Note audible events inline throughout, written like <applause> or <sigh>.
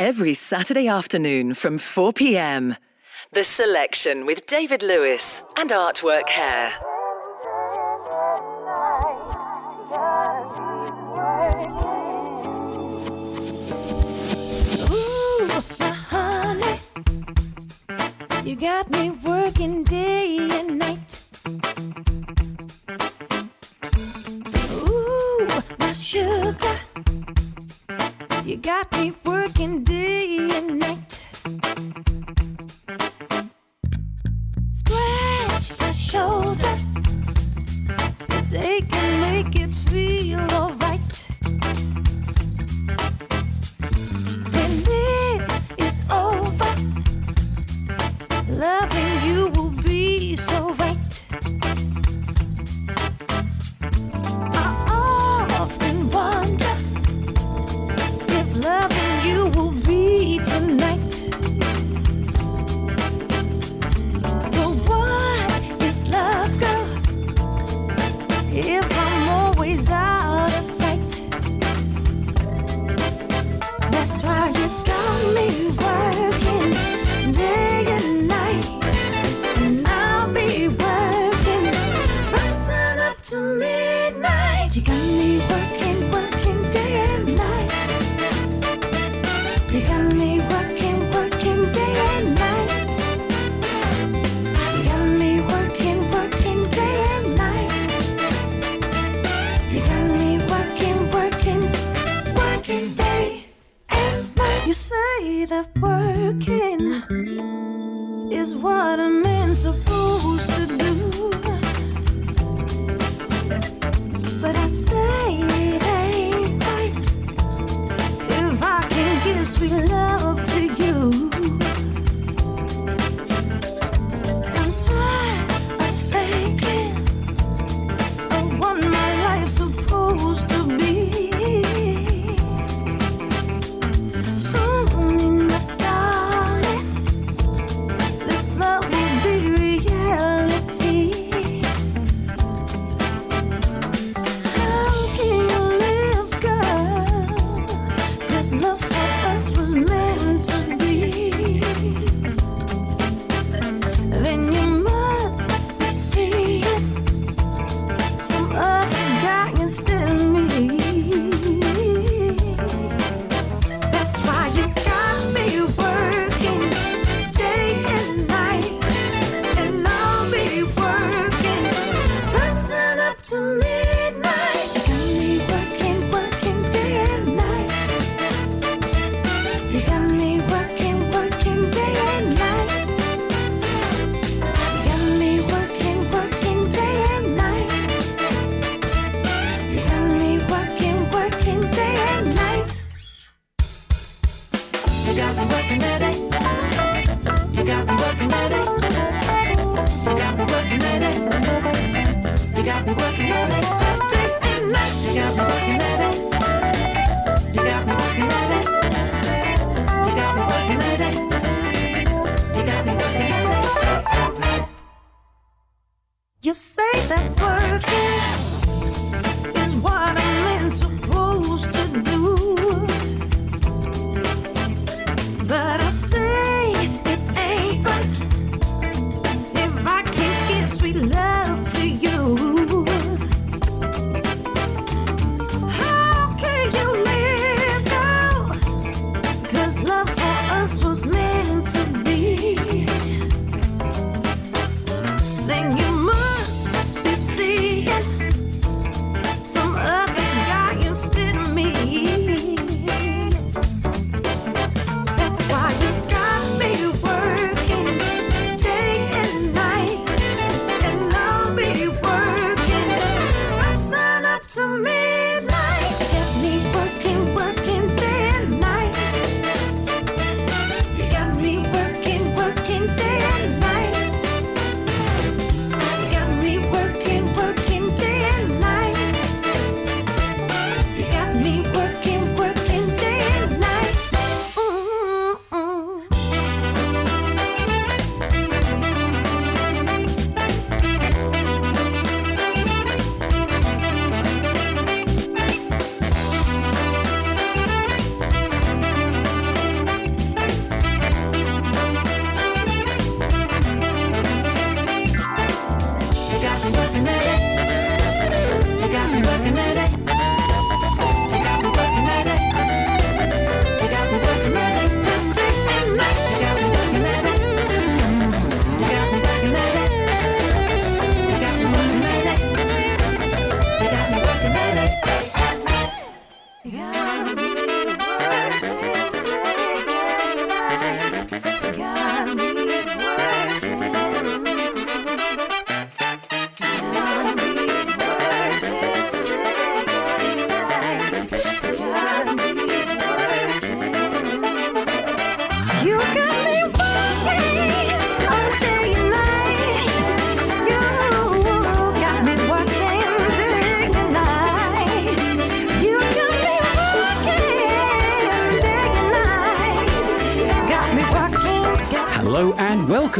every Saturday afternoon from 4 pm. The Selection with David Lewis and Artwork Hair. Ooh, my honey, you got me got me working day and night. Scratch my shoulder, take and make it feel alright.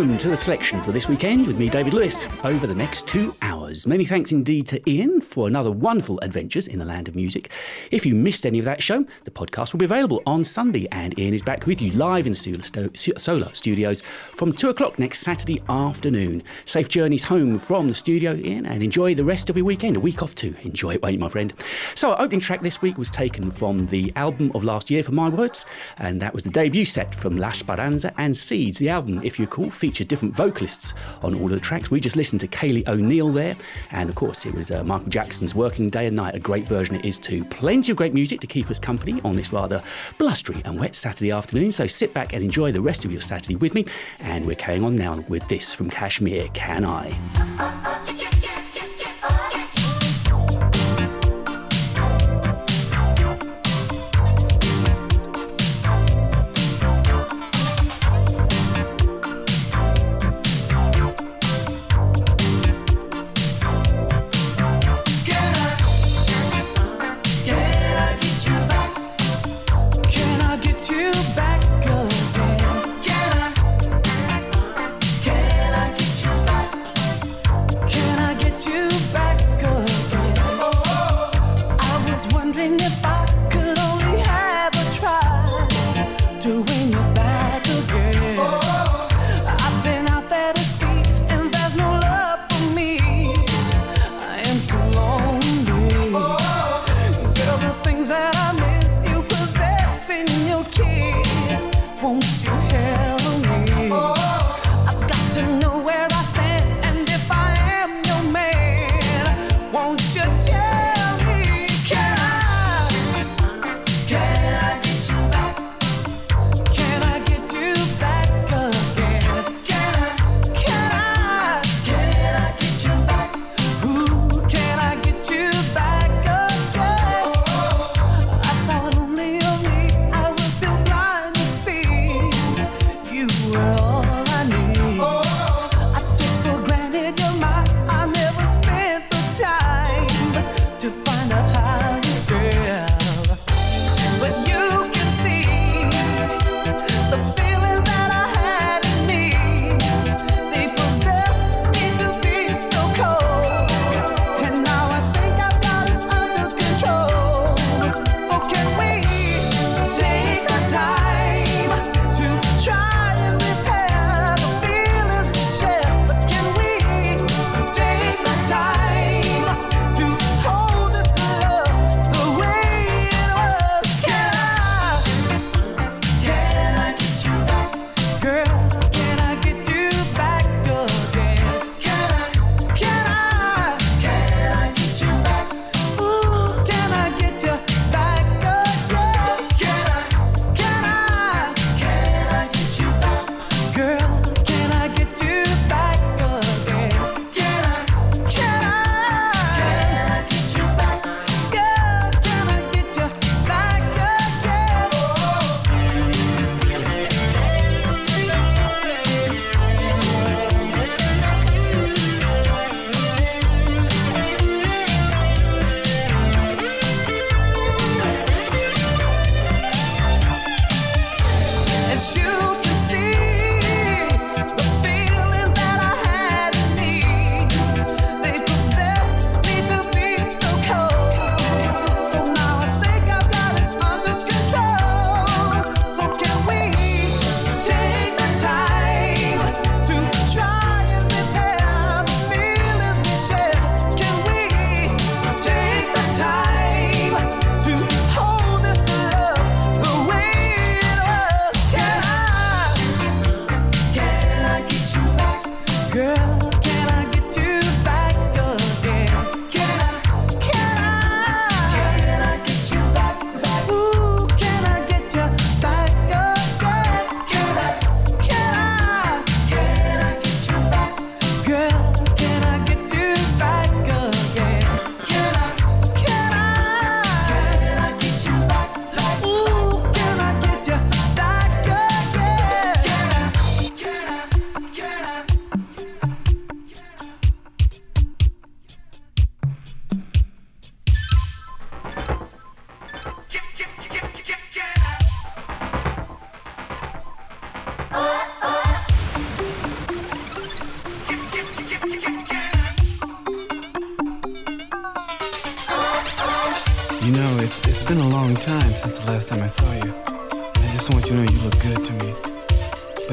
Welcome to the selection for this weekend with me, David Lewis, over the next two hours. Many thanks indeed to Ian for another wonderful adventures in the land of music. If you missed any of that show, the podcast will be available on Sunday, and Ian is back with you live in Solar, Solar Studios from two o'clock next Saturday afternoon. Safe journeys home from the studio, Ian, and enjoy the rest of your weekend. A week off too. Enjoy it, won't you, my friend? So, our opening track this week was taken from the album of last year, for my words, and that was the debut set from La Speranza and Seeds. The album, if you recall, featured different vocalists on all of the tracks. We just listened to Kaylee O'Neill there, and of course, it was uh, Michael Jackson's Working Day and Night. A great version it is too. Plenty of great music to keep us company on this rather blustery and wet Saturday afternoon. So sit back and enjoy the rest of your Saturday with me. And we're carrying on now with this from Kashmir Can I? So lonely.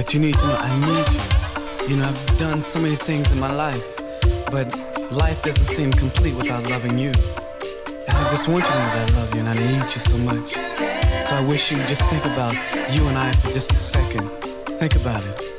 But you need to know I need you. You know, I've done so many things in my life, but life doesn't seem complete without loving you. And I just want you to know that I love you and I need you so much. So I wish you would just think about you and I for just a second. Think about it.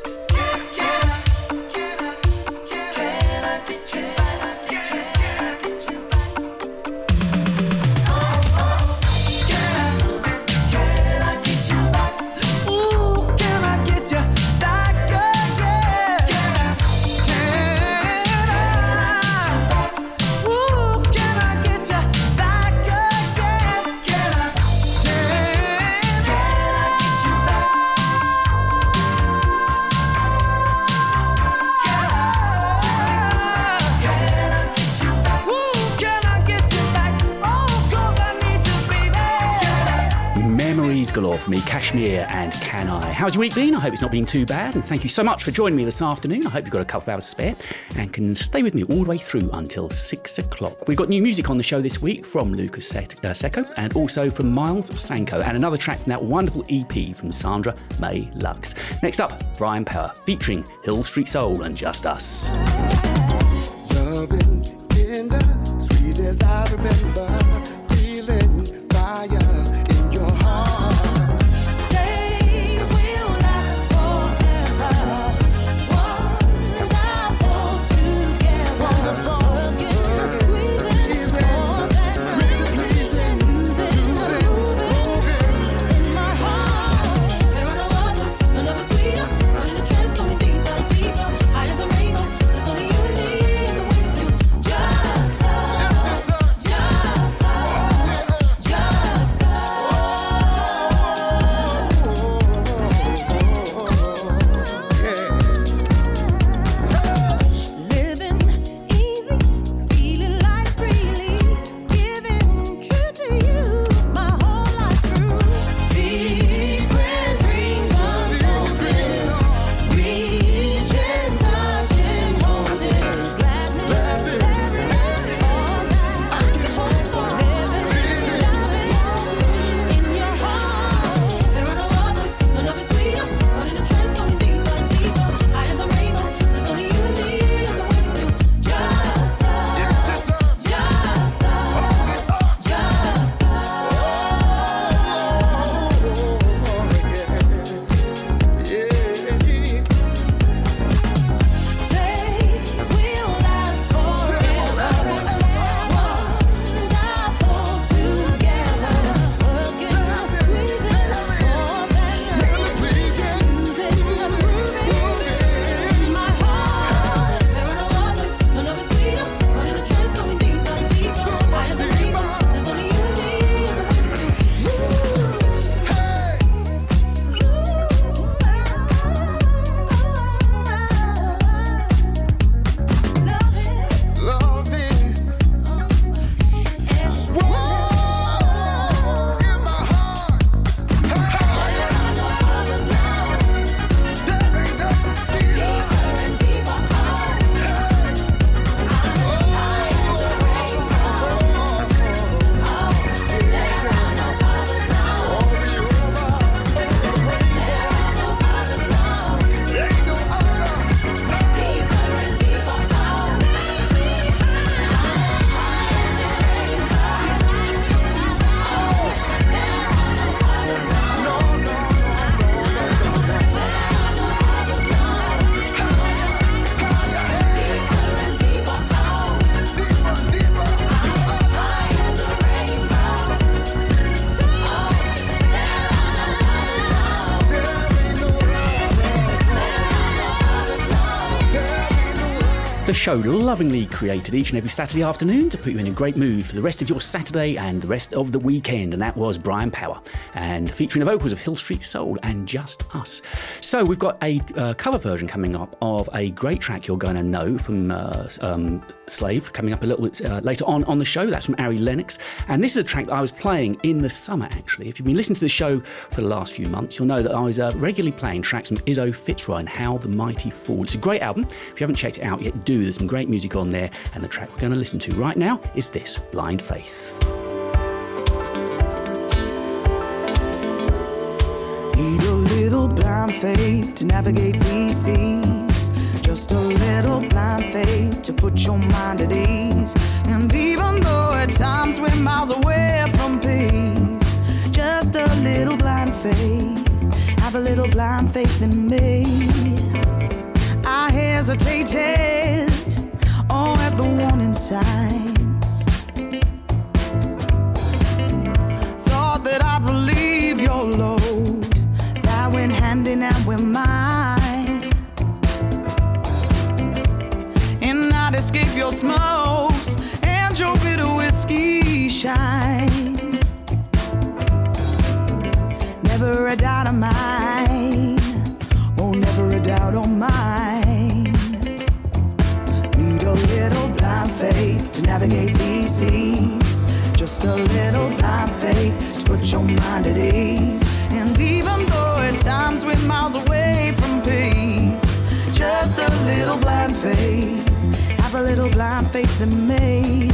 Me, Kashmir and Can I? How's your week been? I hope it's not been too bad. And thank you so much for joining me this afternoon. I hope you've got a couple of hours spare and can stay with me all the way through until six o'clock. We've got new music on the show this week from Lucas uh, Secco and also from Myles Sanko and another track from that wonderful EP from Sandra May Lux. Next up, Brian Power featuring Hill Street Soul and Just Us. Show lovingly created each and every Saturday afternoon to put you in a great mood for the rest of your Saturday and the rest of the weekend, and that was Brian Power, and featuring the vocals of Hill Street Soul and Just Us. So we've got a uh, cover version coming up of a great track you're going to know from uh, um, Slave coming up a little bit uh, later on on the show. That's from Ari Lennox, and this is a track that I was playing in the summer actually. If you've been listening to the show for the last few months, you'll know that I was uh, regularly playing tracks from Izo FitzRoy and How the Mighty Fall. It's a great album. If you haven't checked it out yet, do. There's some great music on there, and the track we're going to listen to right now is this Blind Faith. Need a little blind faith to navigate these seas. Just a little blind faith to put your mind at ease. And even though at times we're miles away from peace, just a little blind faith. Have a little blind faith in me. I hesitated all at the warning signs. Thought that I'd relieve your load. That went hand in hand with mine. Your smokes and your bitter whiskey shine. Never a doubt of mine. Oh, never a doubt on mine. Need a little blind faith to navigate these seas. Just a little blind faith to put your mind at ease. And even though at times we're miles away from peace, just a little blind faith. Have a little blind faith in me.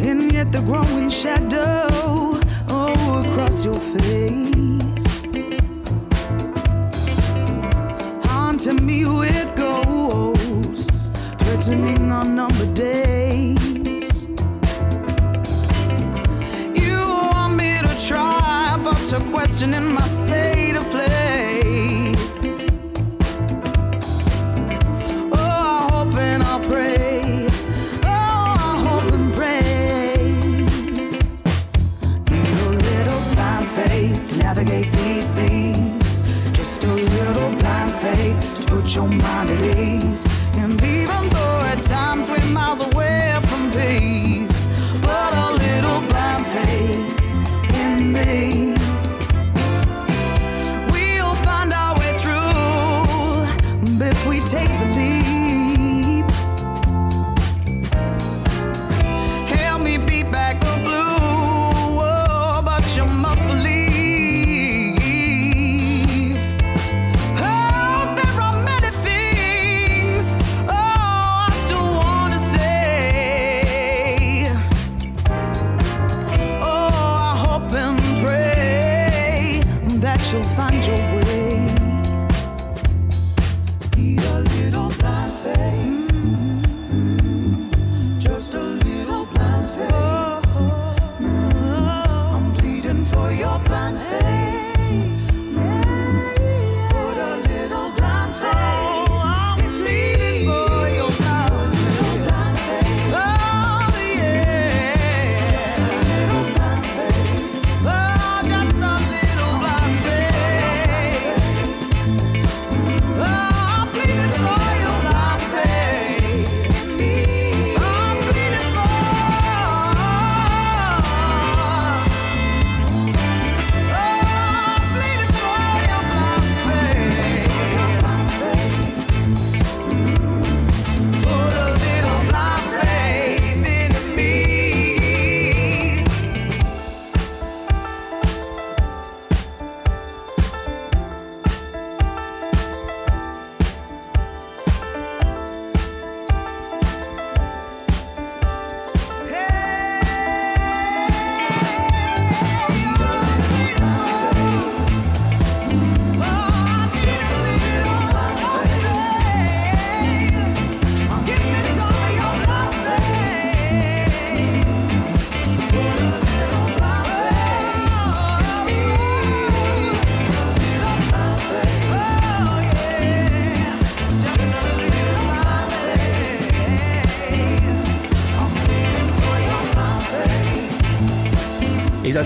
and yet the growing shadow oh across your face haunting me with ghosts threatening on number days to questioning my state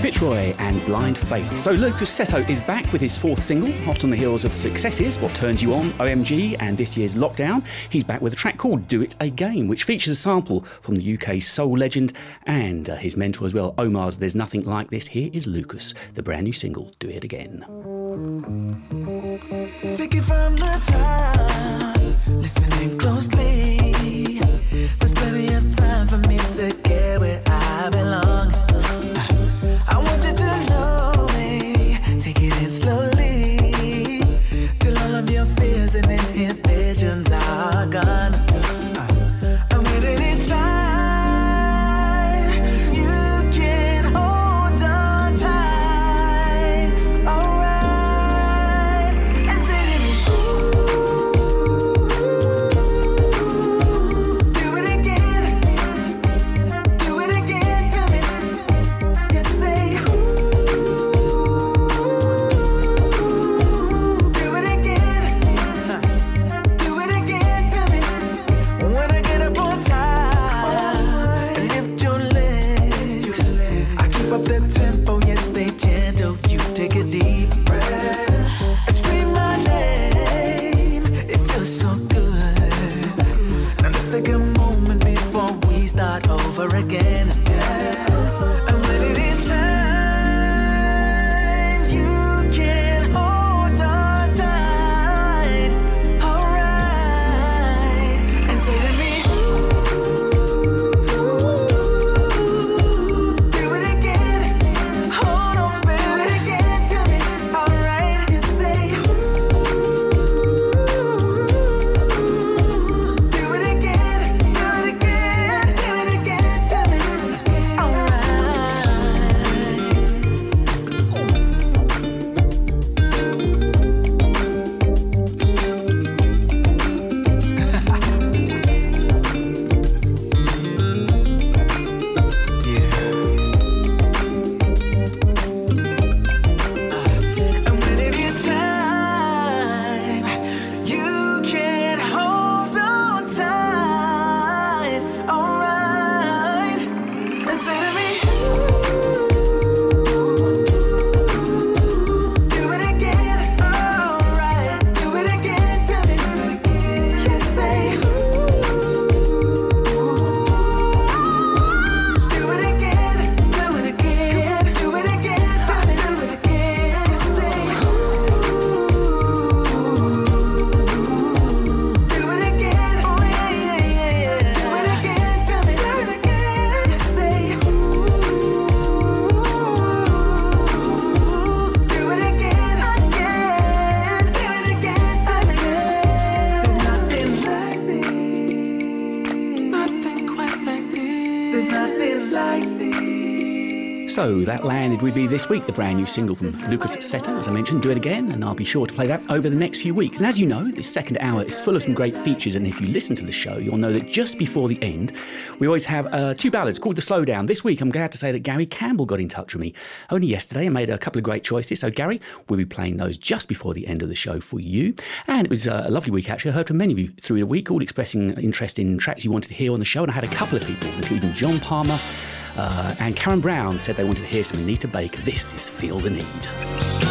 Fitzroy and Blind Faith. So Lucas Seto is back with his fourth single, hot on the heels of successes, What Turns You On, OMG, and this year's Lockdown. He's back with a track called Do It Again, which features a sample from the UK soul legend and uh, his mentor as well, Omar's There's Nothing Like This. Here is Lucas, the brand new single, Do It Again. Take it from the listening closely. So that landed with me this week, the brand new single from Lucas Seto, as I mentioned, Do It Again, and I'll be sure to play that over the next few weeks. And as you know, this second hour is full of some great features, and if you listen to the show, you'll know that just before the end, we always have uh, two ballads called The Slowdown. This week, I'm glad to say that Gary Campbell got in touch with me only yesterday and made a couple of great choices. So, Gary, we'll be playing those just before the end of the show for you. And it was uh, a lovely week, actually. I heard from many of you through the week, all expressing interest in tracks you wanted to hear on the show, and I had a couple of people, including John Palmer. Uh, and Karen Brown said they wanted to hear some Anita Baker. This is Feel the Need.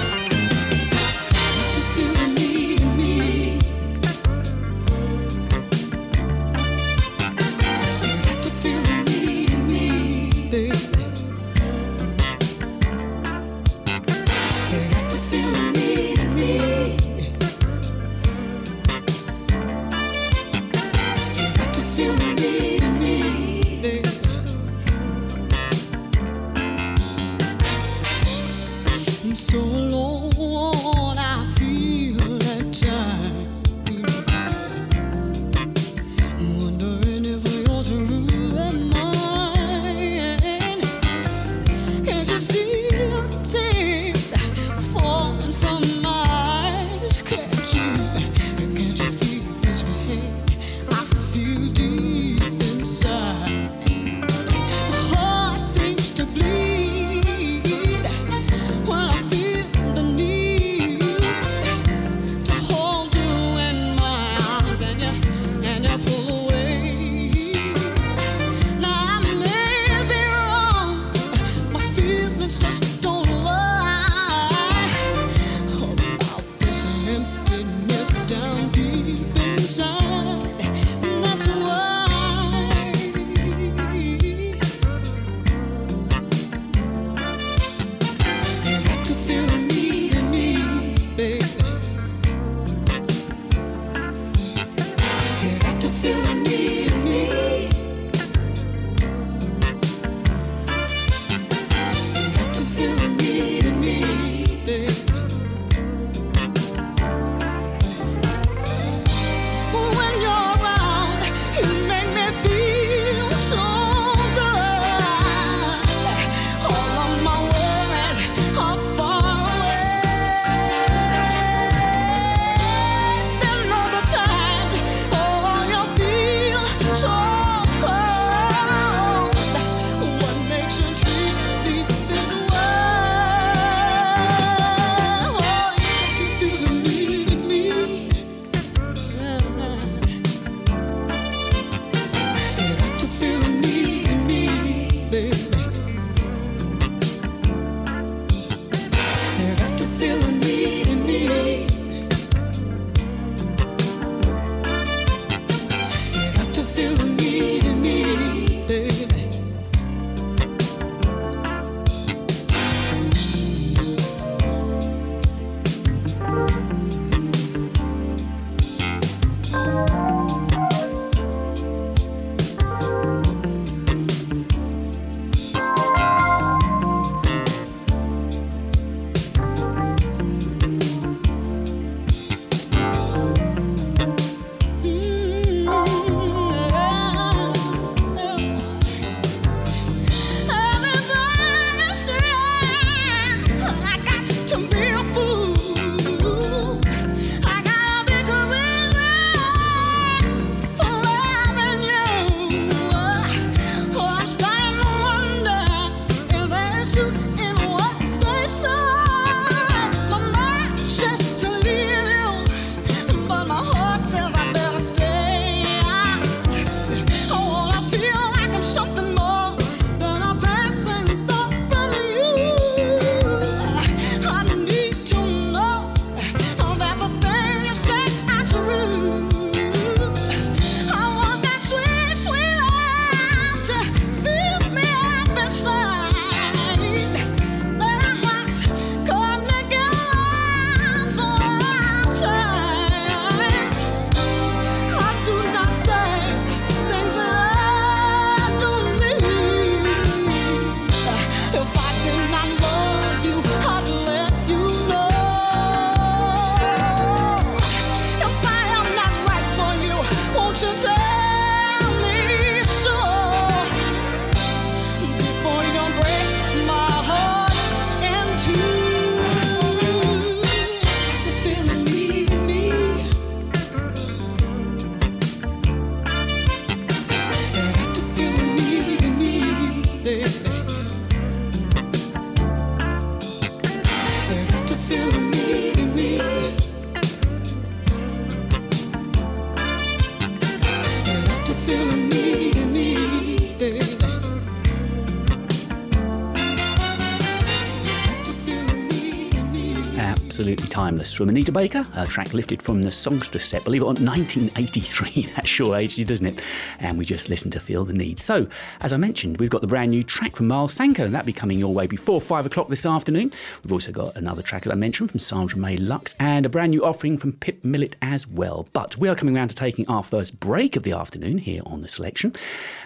Timeless. From Anita Baker, a track lifted from the Songstress set, believe it or not, 1983. <laughs> That sure aged you, doesn't it? And we just listened to Feel the Need. So, as I mentioned, we've got the brand new track from Myles Sanko, and that'll be coming your way before five o'clock this afternoon. We've also got another track, as I mentioned, from Sandra May Lux, and a brand new offering from Pip Millett as well. But we are coming around to taking our first break of the afternoon here on the selection.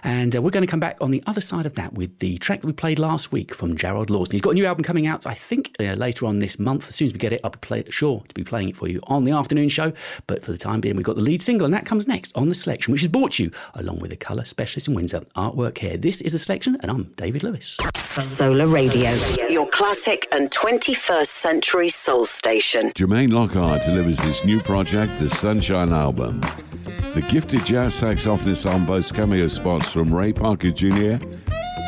And uh, we're going to come back on the other side of that with the track that we played last week from Gerald Lawson. He's got a new album coming out, I think, uh, later on this month. As soon as we get it, I'll be play- sure to be playing it for you on the afternoon show. But for the time being, we've got the lead single, and that comes next on the selection, which is brought to you along with a colour specialist in Windsor artwork here. This is the selection, and I'm David Lewis. Solar Radio, your classic and 21st century soul station. Jermaine Lockhart delivers his new project, the Sunshine Album. The gifted jazz saxophonist on both cameo spots from Ray Parker Jr.,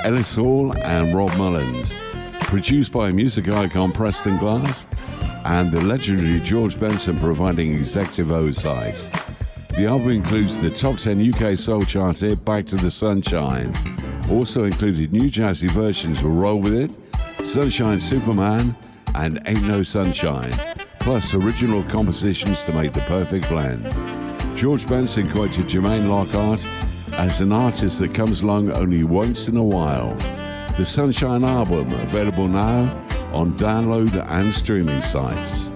Ellis Hall, and Rob Mullins. Produced by music icon Preston Glass and the legendary George Benson providing executive oversight. The album includes the top 10 UK soul chart hit Back to the Sunshine. Also included new jazzy versions for Roll With It, Sunshine Superman, and Ain't No Sunshine, plus original compositions to make the perfect blend. George Benson quoted Jermaine Lockhart as an artist that comes along only once in a while. The Sunshine album available now on download and streaming sites.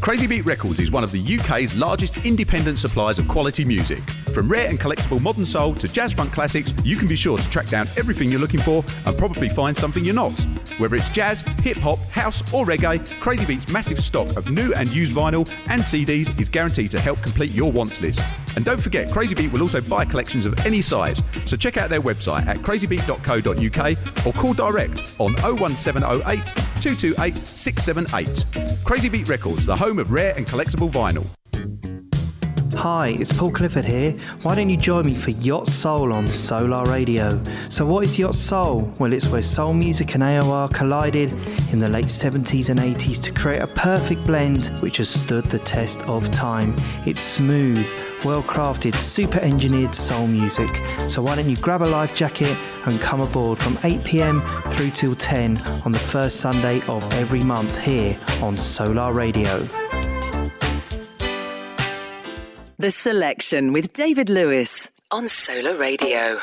Crazy Beat Records is one of the UK's largest independent suppliers of quality music. From rare and collectible modern soul to jazz funk classics, you can be sure to track down everything you're looking for and probably find something you're not. Whether it's jazz, hip hop, house, or reggae, Crazy Beat's massive stock of new and used vinyl and CDs is guaranteed to help complete your wants list. And don't forget, Crazy Beat will also buy collections of any size. So check out their website at crazybeat.co.uk or call direct on 01708 228 678. Crazy Beat Records, the home of rare and collectible vinyl. Hi, it's Paul Clifford here. Why don't you join me for Yacht Soul on Solar Radio? So, what is Yacht Soul? Well, it's where soul music and AOR collided in the late 70s and 80s to create a perfect blend which has stood the test of time. It's smooth, well crafted, super engineered soul music. So, why don't you grab a life jacket and come aboard from 8 pm through till 10 on the first Sunday of every month here on Solar Radio. The Selection with David Lewis on Solar Radio.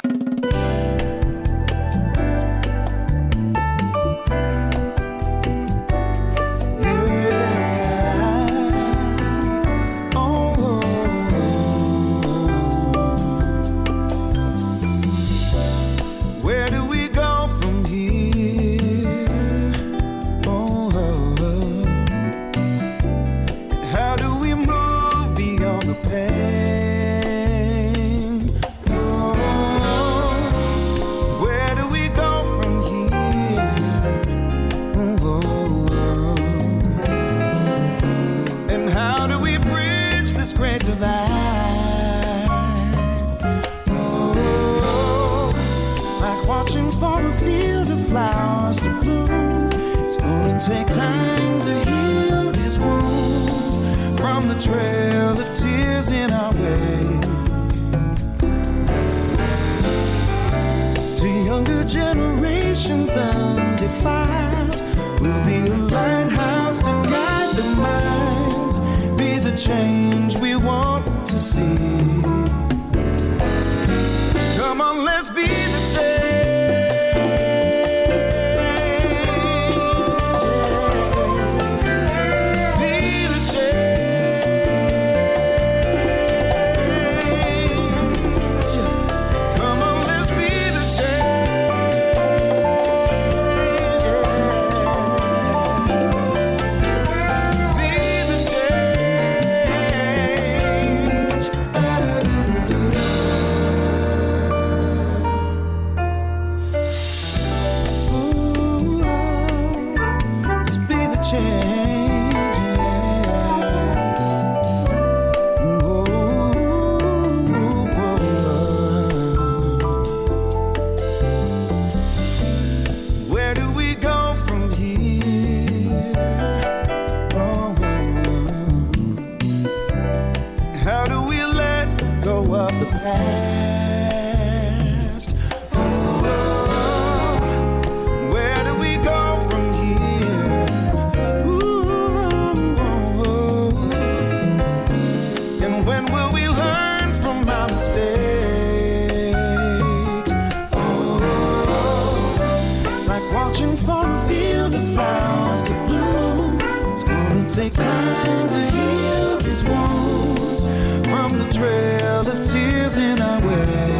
Take time to heal these wounds from the trail of tears in our wake.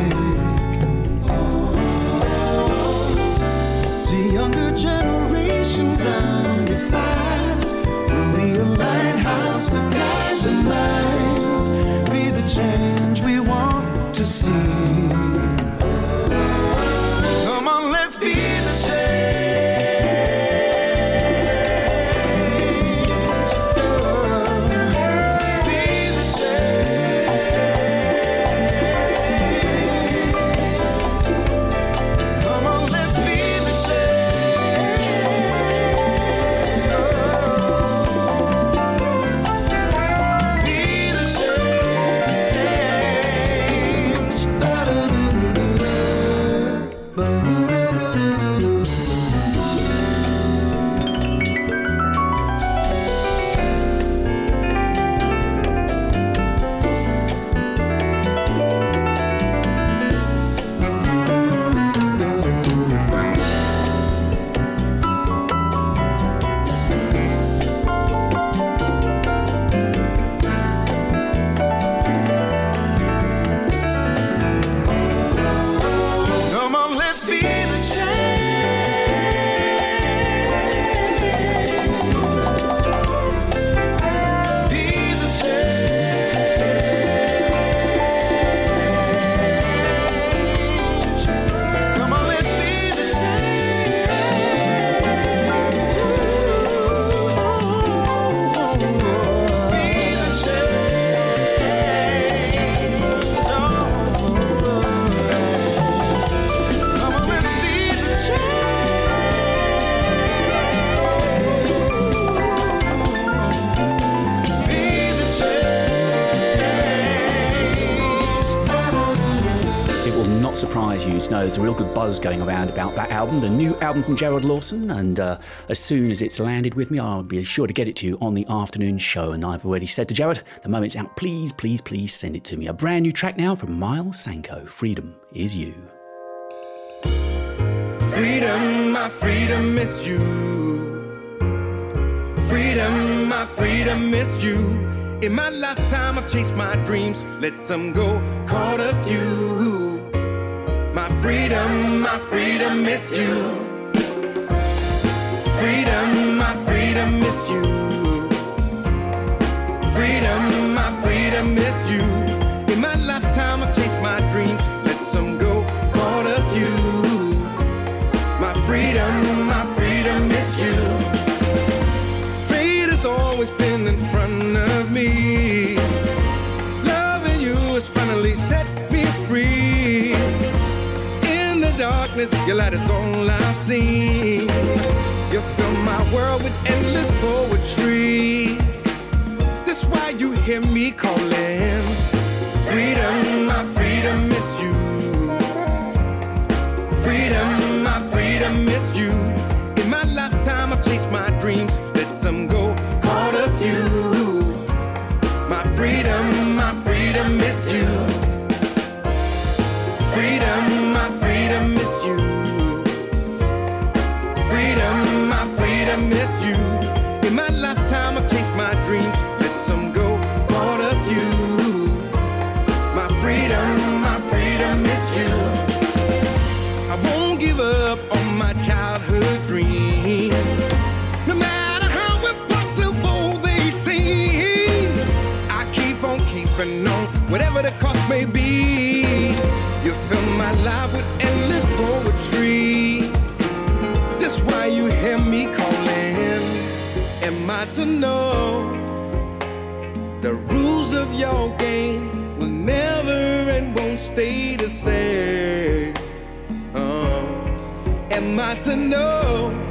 There's a real good buzz going around about that album, the new album from Gerald Lawson. And uh, as soon as it's landed with me, I'll be sure to get it to you on the afternoon show. And I've already said to Jared, the moment it's out, please, please, please send it to me. A brand new track now from Myles Sanko Freedom is You. Freedom, my freedom is you. Freedom, my freedom is you. In my lifetime, I've chased my dreams, let some go, caught a few. My freedom, my freedom is you. Freedom, my freedom is you. Darkness, your light is all I've seen. You fill my world with endless poetry. That's why you hear me calling. My miss you. Your game will never and won't stay the same? Oh, am I to know?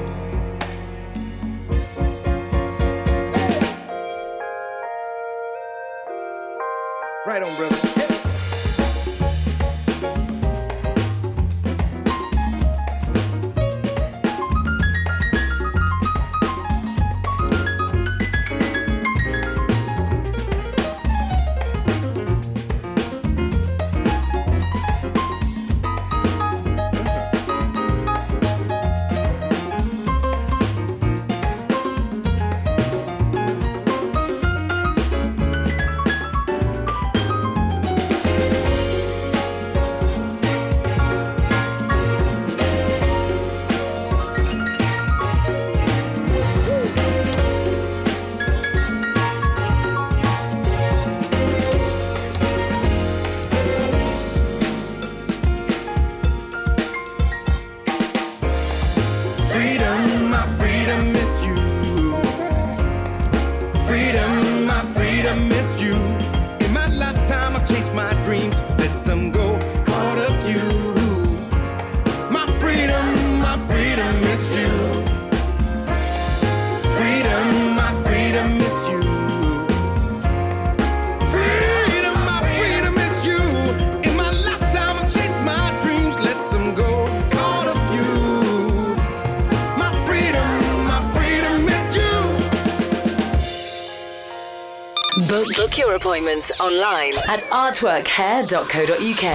Your appointments online at artworkhair.co.uk.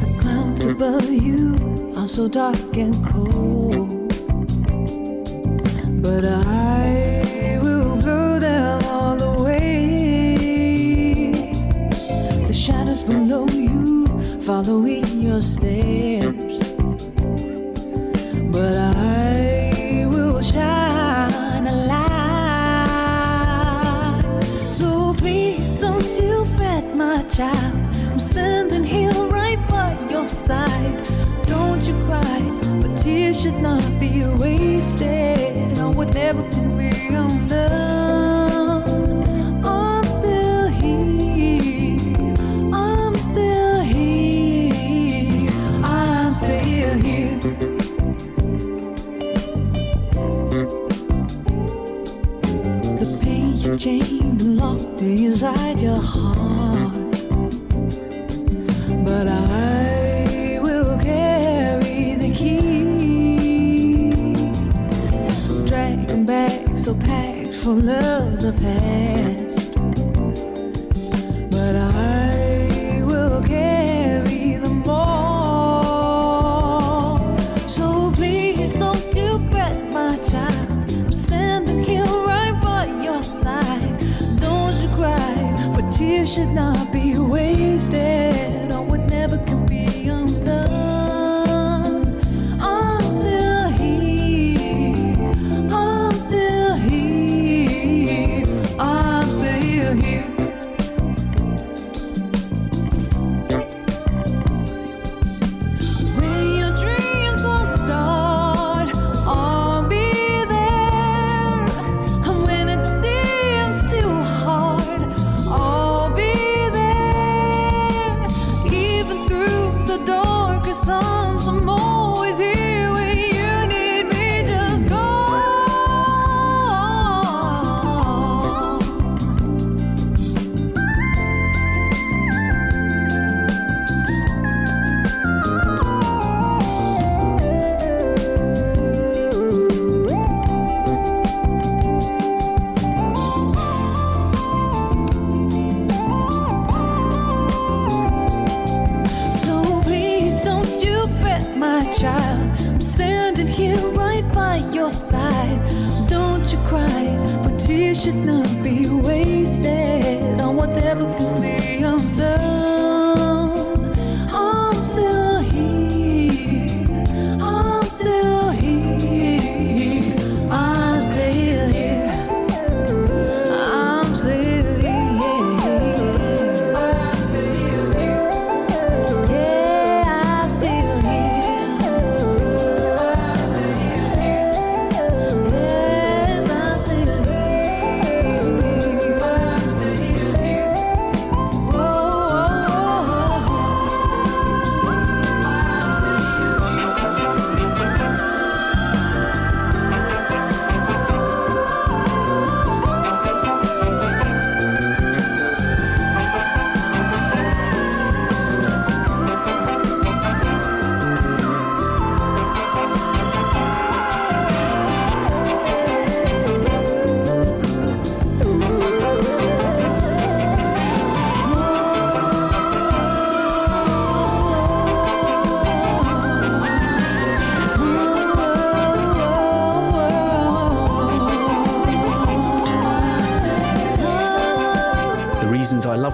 The clouds above you are so dark and cold.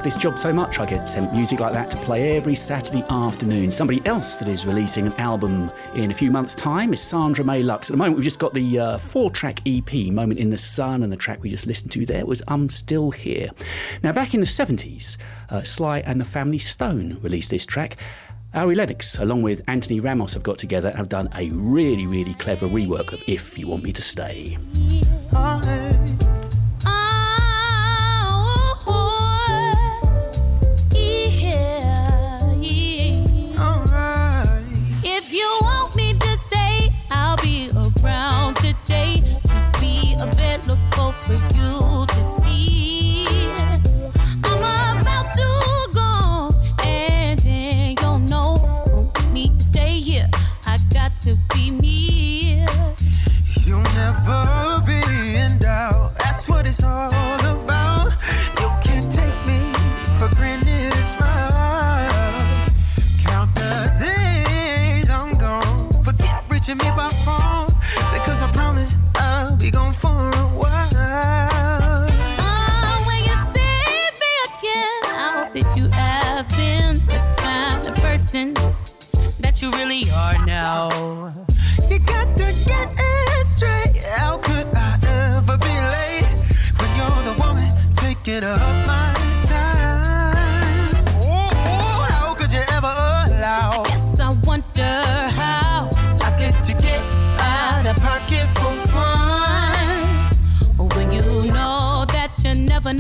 Love this job so much. I get sent music like that to play every Saturday afternoon. Somebody else that is releasing an album in a few months' time is Sandra May Lux. At the moment, we've just got the uh, four track EP, Moment in the Sun, and the track we just listened to there was I'm Still Here. Now, back in the 70s, uh, Sly and the Family Stone released this track. Ari Lennox, along with Anthony Ramos, have got together and have done a really, really clever rework of If You Want Me to Stay.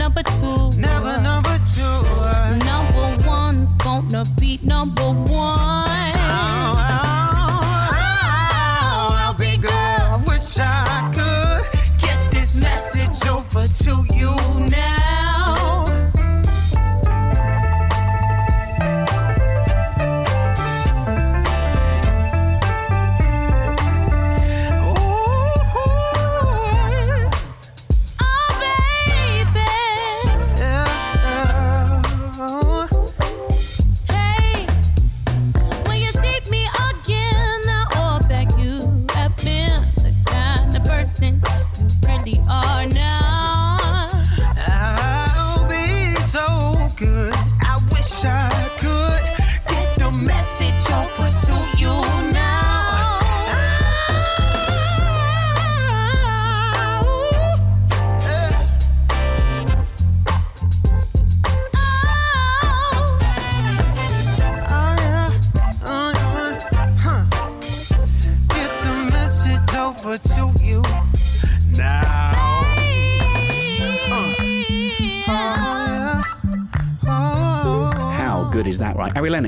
Number two.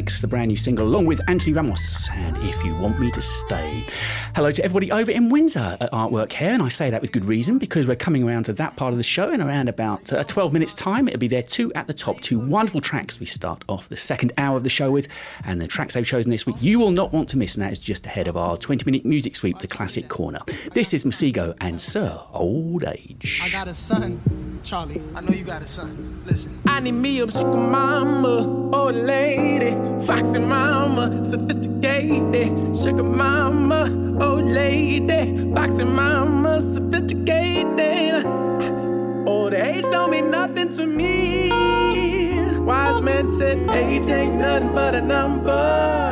The brand new single, along with Anthony Ramos, and If You Want Me to Stay. Hello to everybody over in Windsor at Artwork Hair, and I say that with good reason because we're coming around to that part of the show in around about uh, 12 minutes' time. It'll be there two at the top, two wonderful tracks we start off the second hour of the show with, and the tracks they've chosen this week you will not want to miss, and that is just ahead of our 20 minute music sweep, the classic corner. This is Masego and Sir Old Age. I got a son, Charlie. I know you got a son. Listen. I need me a sugar mama, old lady, foxy mama, sophisticated. Sugar mama, old lady, foxy mama, sophisticated. Oh, old age don't mean nothing to me. Wise man said age ain't nothing but a number.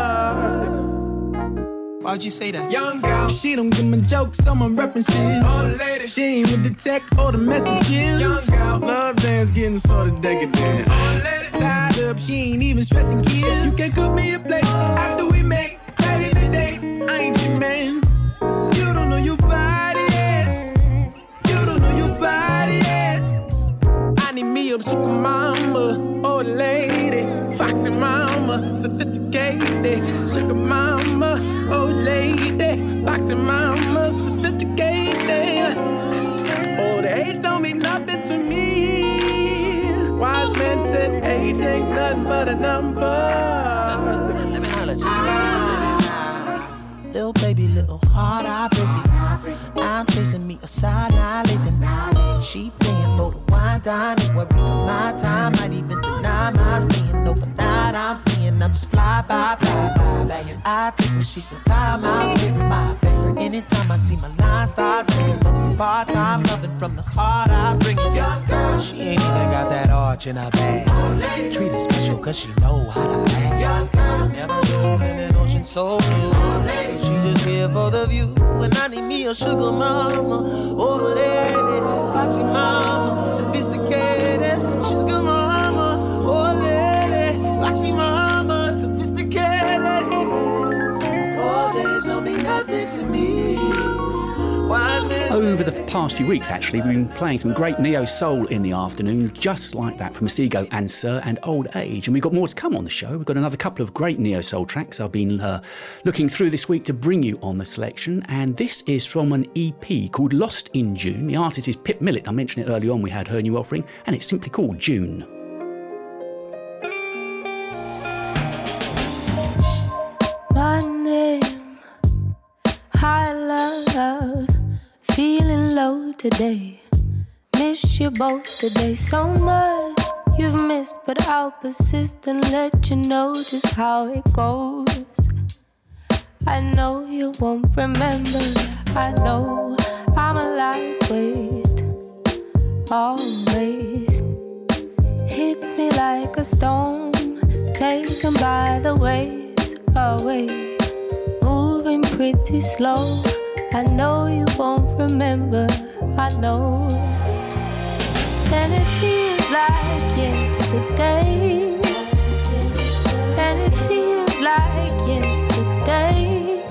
Why'd you say that? Young girl, she don't give me jokes, on my references. Old lady, she ain't with the tech or the messages. Young girl, love dance getting sort of decadent. Old lady, tied up, she ain't even stressing kids. You can cook me a plate after we make back in the day. I ain't your man. You don't know your body yet. You don't know your body yet. I need me a sugar mama, old lady, foxy mama, sophisticated. Sugar mama, old lady, foxy mama, sophisticated. Oh, old age don't mean nothing to me. Wise man said age ain't nothing but a number. Let me holler Little baby, little heart, I break it. I'm chasing me a side, not living. She paying for the wine, dine, and worry for my time. Might even deny my staying overnight. I'm seeing I'm just fly by, fly by. I take what she supply, my favorite, my favorite Anytime I see my line start ringing some part-time loving from the heart, I bring it. Young arch in her bag. Treat her special cause she know how to act. Never live in an ocean so blue. She just here for the view. When I need me a sugar mama, oh lady, foxy mama, sophisticated sugar mama, oh lady, foxy mama, Over the past few weeks, actually, we've been playing some great neo soul in the afternoon, just like that from Masego and Sir and Old Age. And we've got more to come on the show. We've got another couple of great neo soul tracks I've been uh, looking through this week to bring you on the selection. And this is from an EP called Lost in June. The artist is Pip Millett. I mentioned it early on, we had her new offering, and it's simply called June. Feeling low today. Miss you both today so much. You've missed, but I'll persist and let you know just how it goes. I know you won't remember. I know I'm a lightweight. Always hits me like a storm, taken by the waves away, moving pretty slow. I know you won't remember. I know, and it feels like yesterday, and it feels like yesterday,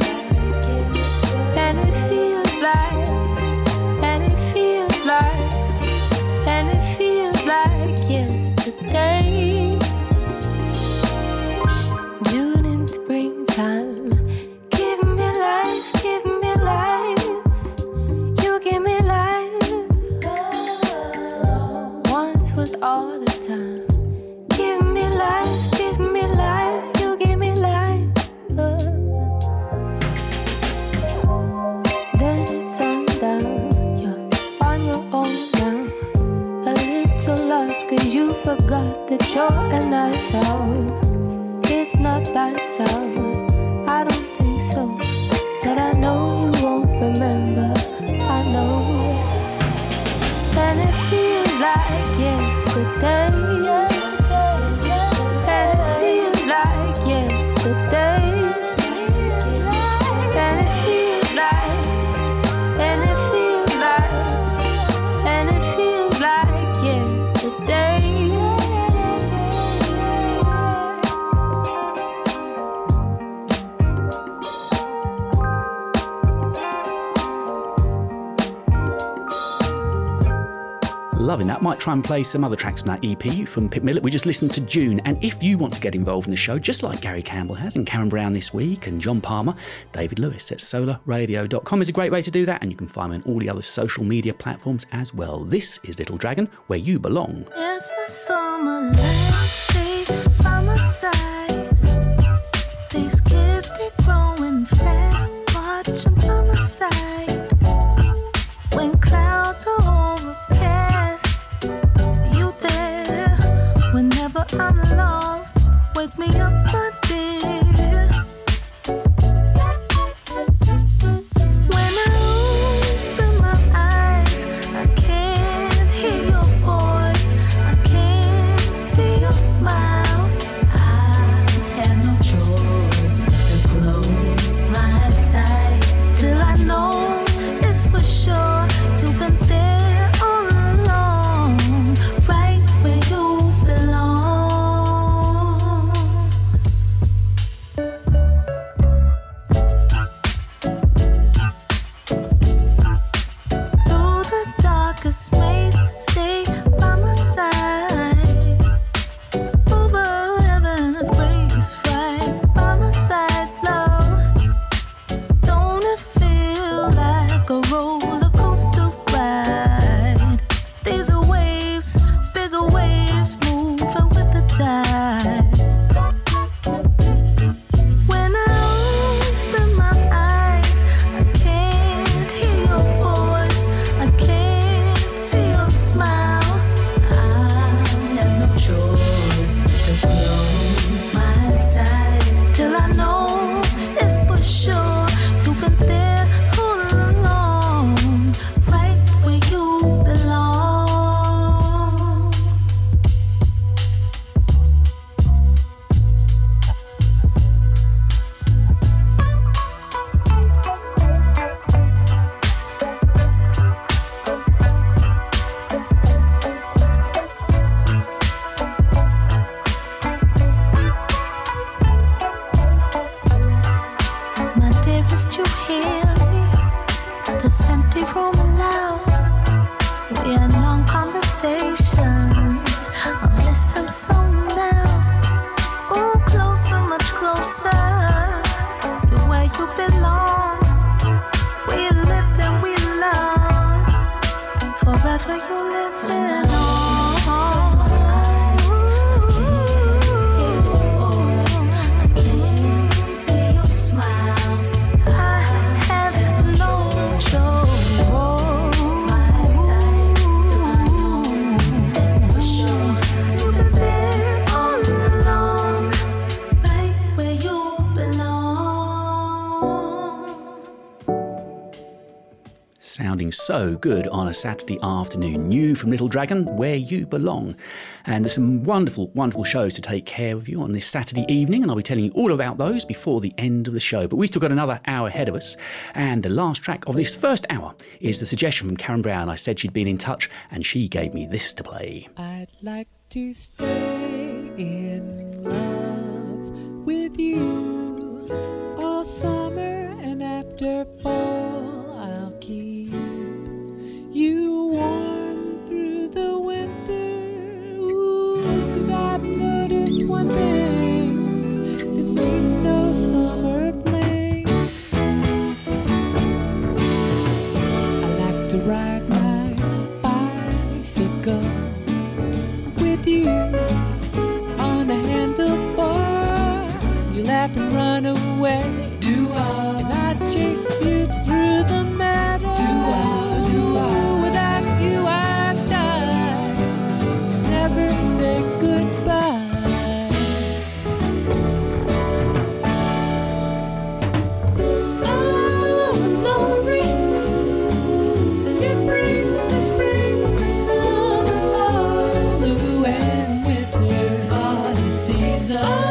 and it feels like, Was all the time. Give me life, give me life. You give me life. Then it's sundown. You're on your own now. A little lost cause you forgot that you're a night owl. It's not that sound. I don't think so. But I know you won't remember. I know. And it feels like yesterday. And Loving that. Might try and play some other tracks from that EP from Pip Millett. We just listened to June. And if you want to get involved in the show, just like Gary Campbell has and Karen Brown this week and John Palmer, David Lewis at solarradio.com is a great way to do that. And you can find me on all the other social media platforms as well. This is Little Dragon, where you belong. These kids be growing fast. Watch 'em by my side. So good on a Saturday afternoon. New from Little Dragon, Where You Belong. And there's some wonderful, wonderful shows to take care of you on this Saturday evening, and I'll be telling you all about those before the end of the show. But we've still got another hour ahead of us. And the last track of this first hour is the suggestion from Karen Brown. I said she'd been in touch, and she gave me this to play. I'd like to stay in seasons.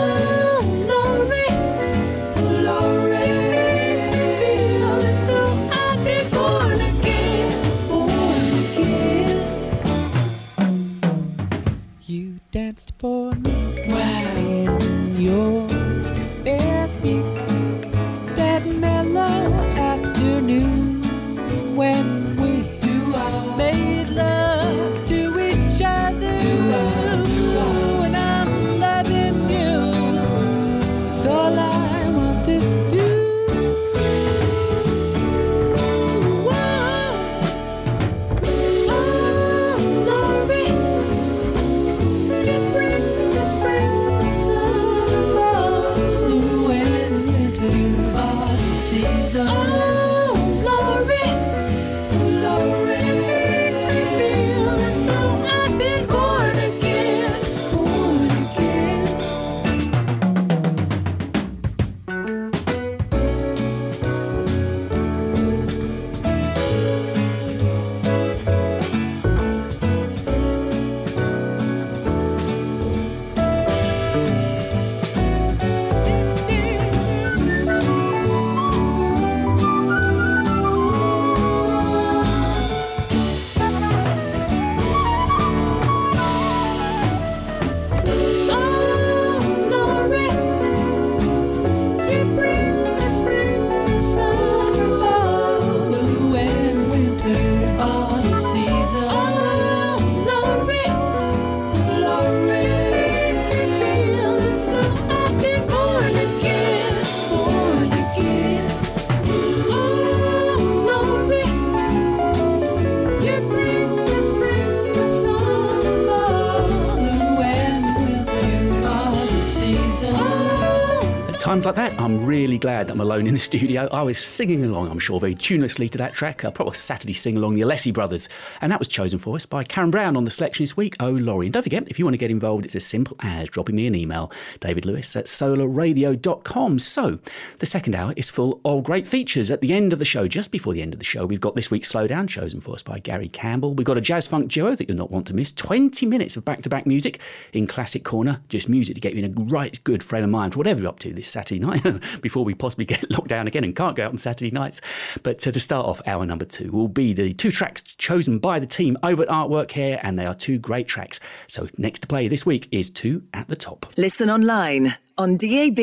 Times like that, I'm really glad that I'm alone in the studio. I was singing along, I'm sure, very tunelessly to that track, a proper Saturday sing along, the Alessi Brothers. And that was chosen for us by Karen Brown on the selection this week. Oh, Lori. And don't forget, if you want to get involved, it's as simple as dropping me an email, David Lewis at solarradio.com. So, the second hour is full of great features. At the end of the show, just before the end of the show, we've got this week's Slowdown, chosen for us by Gary Campbell. We've got a jazz funk duo that you'll not want to miss. 20 minutes of back to back music in Classic Corner, just music to get you in a right good frame of mind for whatever you're up to this Saturday night <laughs> before we possibly get <laughs> locked down again and can't go out on Saturday nights. But uh, to start off, hour number two will be the two tracks chosen by the team over at Artwork Hair, and they are two great tracks. So, next to play this week is Two at the Top. Listen online, on DAB,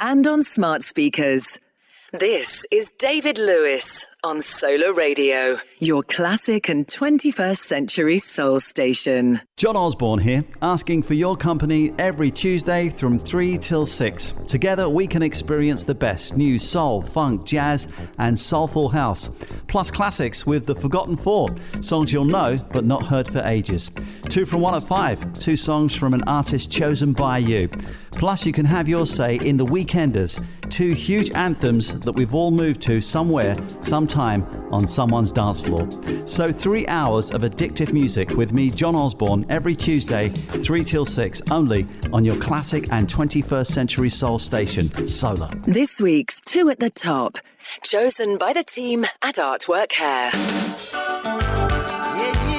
and on smart speakers. This is David Lewis on Solar Radio, your classic and 21st century soul station. John Osborne here, asking for your company every Tuesday from 3 till 6. Together we can experience the best new soul, funk, jazz, and soulful house. Plus classics with The Forgotten Four, songs you'll know but not heard for ages. Two from one at five, two songs from an artist chosen by you. Plus, you can have your say in The Weekenders, two huge anthems that we've all moved to somewhere, sometime on someone's dance floor. So, three hours of addictive music with me, John Osborne, every Tuesday, 3 till 6, only on your classic and 21st century soul station, Solar. This week's Two at the Top, chosen by the team at Artwork Hair. I'm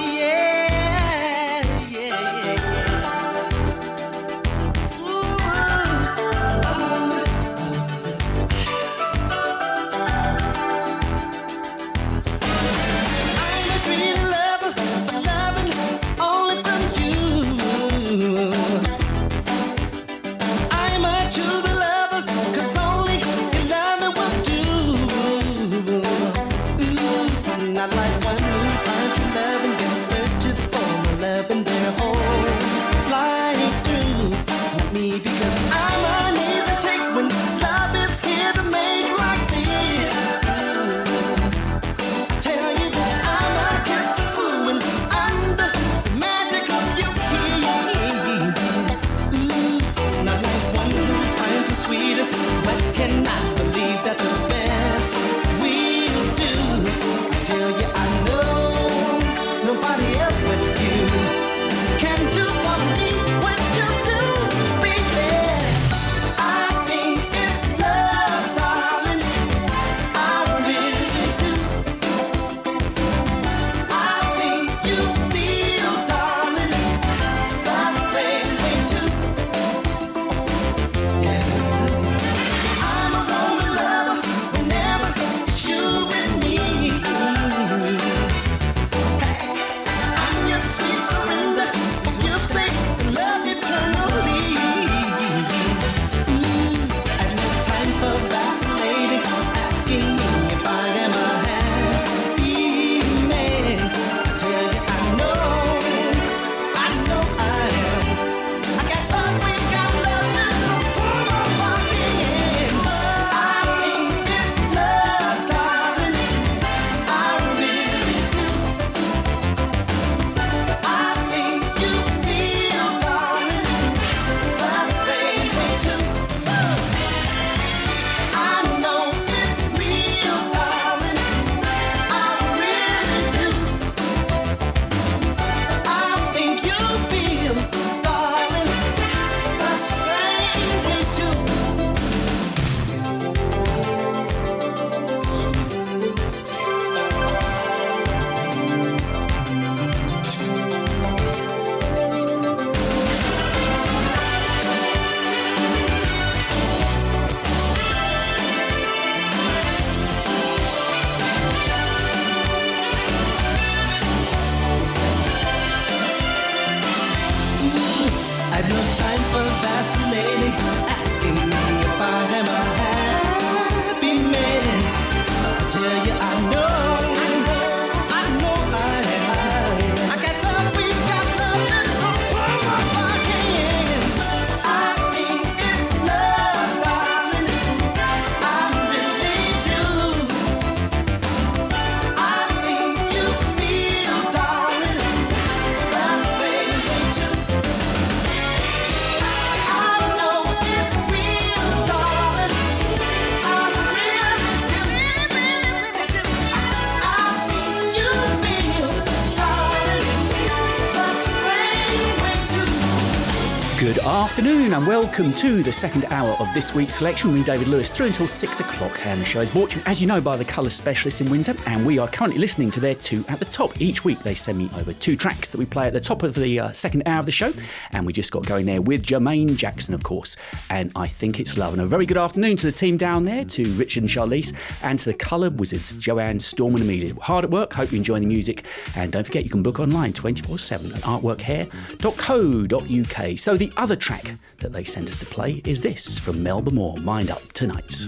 welcome to the second hour of this week's selection me, David Lewis, through until six o'clock. And the show is brought to you, as you know, by the Colour Specialists in Windsor. And we are currently listening to their two at the top. Each week they send me over two tracks that we play at the top of the uh, second hour of the show. And we just got going there with Jermaine Jackson, of course. And I think it's love. And a very good afternoon to the team down there, to Richard and Charlize, and to the Colour Wizards, Joanne, Storm, and Amelia. Hard at work. Hope you're enjoying the music. And don't forget, you can book online 24 7 at artworkhair.co.uk. So the other track that they sent us to play is this from Melba Moore, Mind Up Tonight.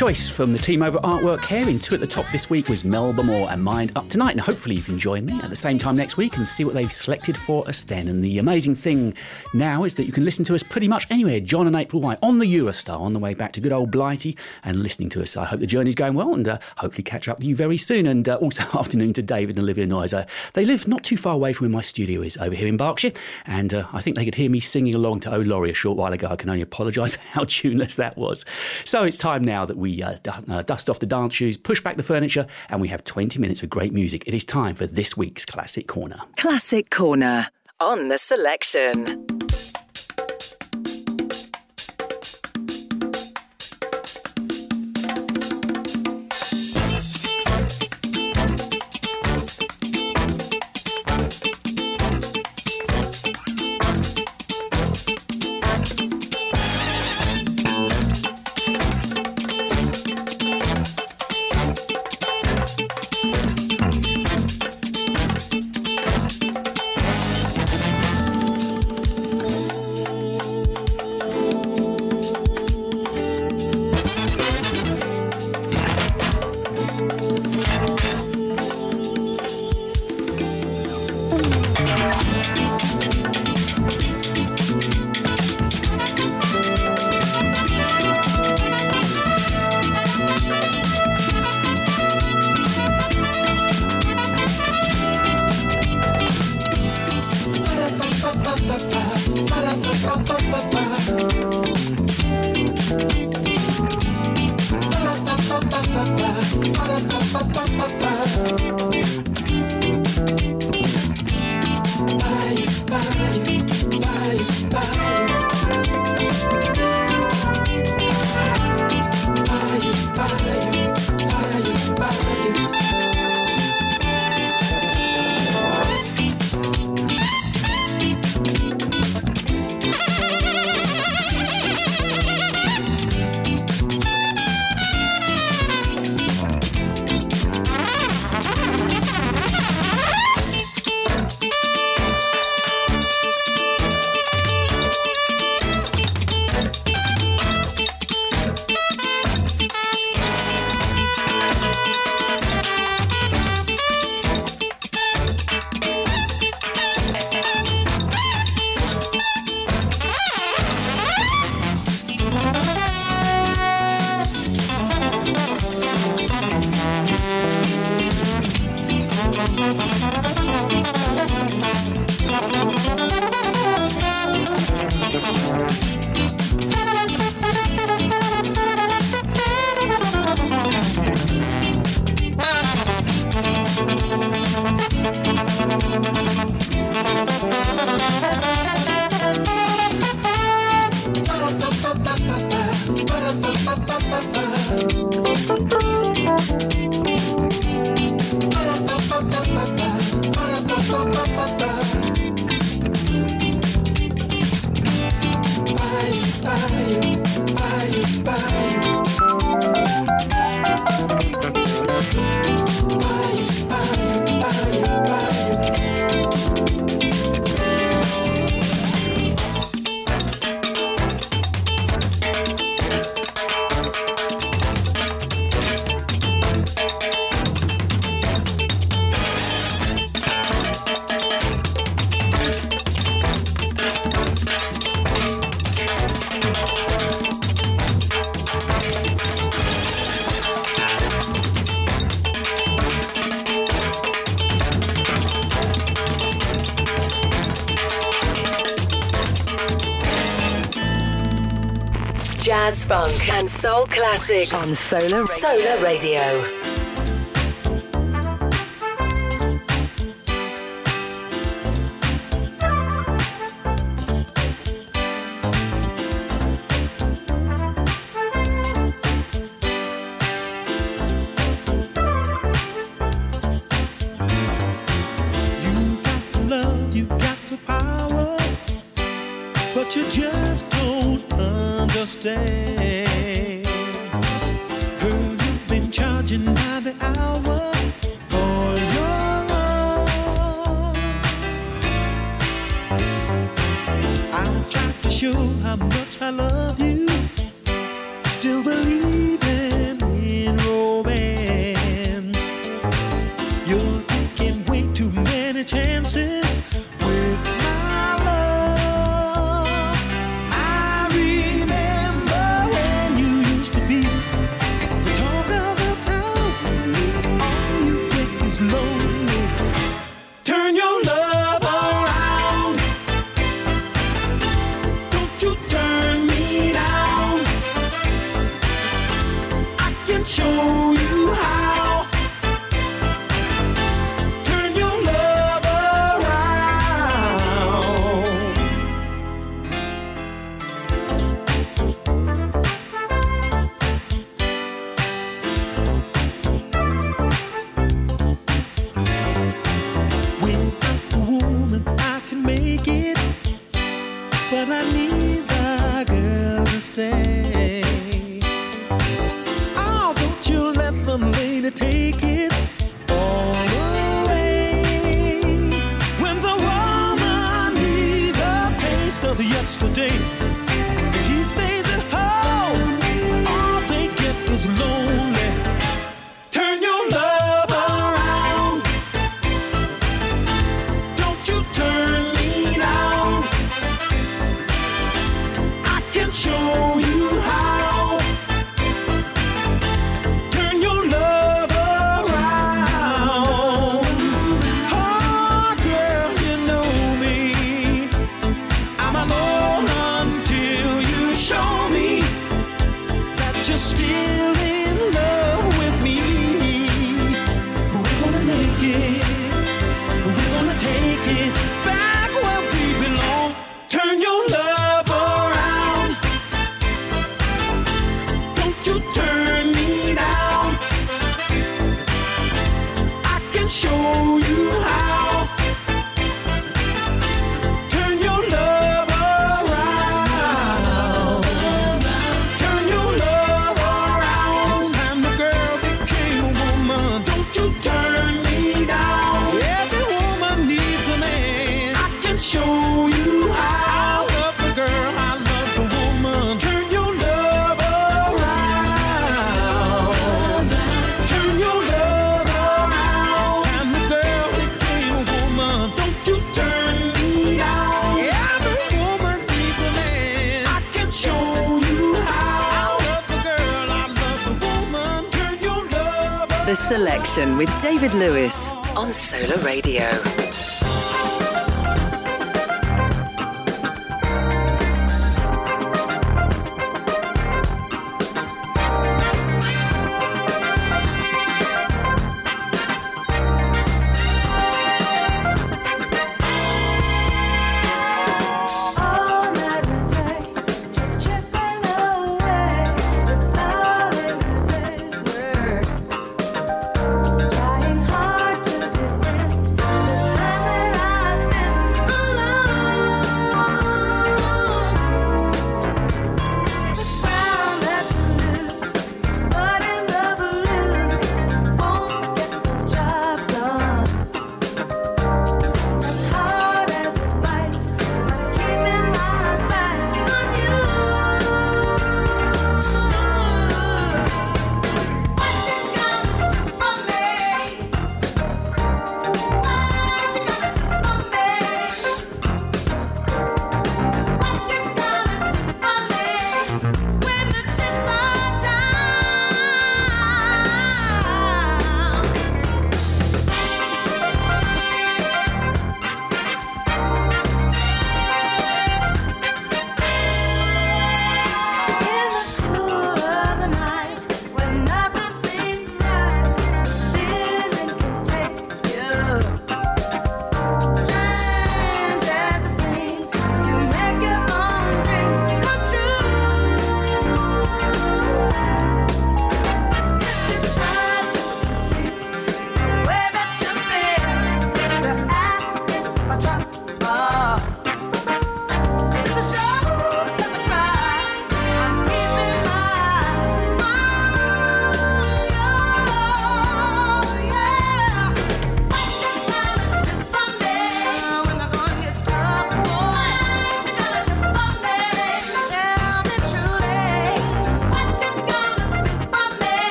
Choice from the team over Artwork Hair. in two at the top this week was Melba Moore and Mind Up Tonight. And hopefully you can join me at the same time next week and see what they've selected for us then. And the amazing thing now is that you can listen to us pretty much anywhere. John and April White on the Eurostar on the way back to good old Blighty and listening to us. I hope the journey's going well and uh, hopefully catch up with you very soon. And uh, also <laughs> afternoon to David and Olivia Noiser. They live not too far away from where my studio is over here in Berkshire. And uh, I think they could hear me singing along to Oh Lori a short while ago. I can only apologise <laughs> how tuneless that was. So it's time now that we uh, du- uh, dust off the dance shoes, push back the furniture, and we have 20 minutes of great music. It is time for this week's Classic Corner. Classic Corner on the selection. Jazz soul classics on Solar Radio. Solar Radio. David Lewis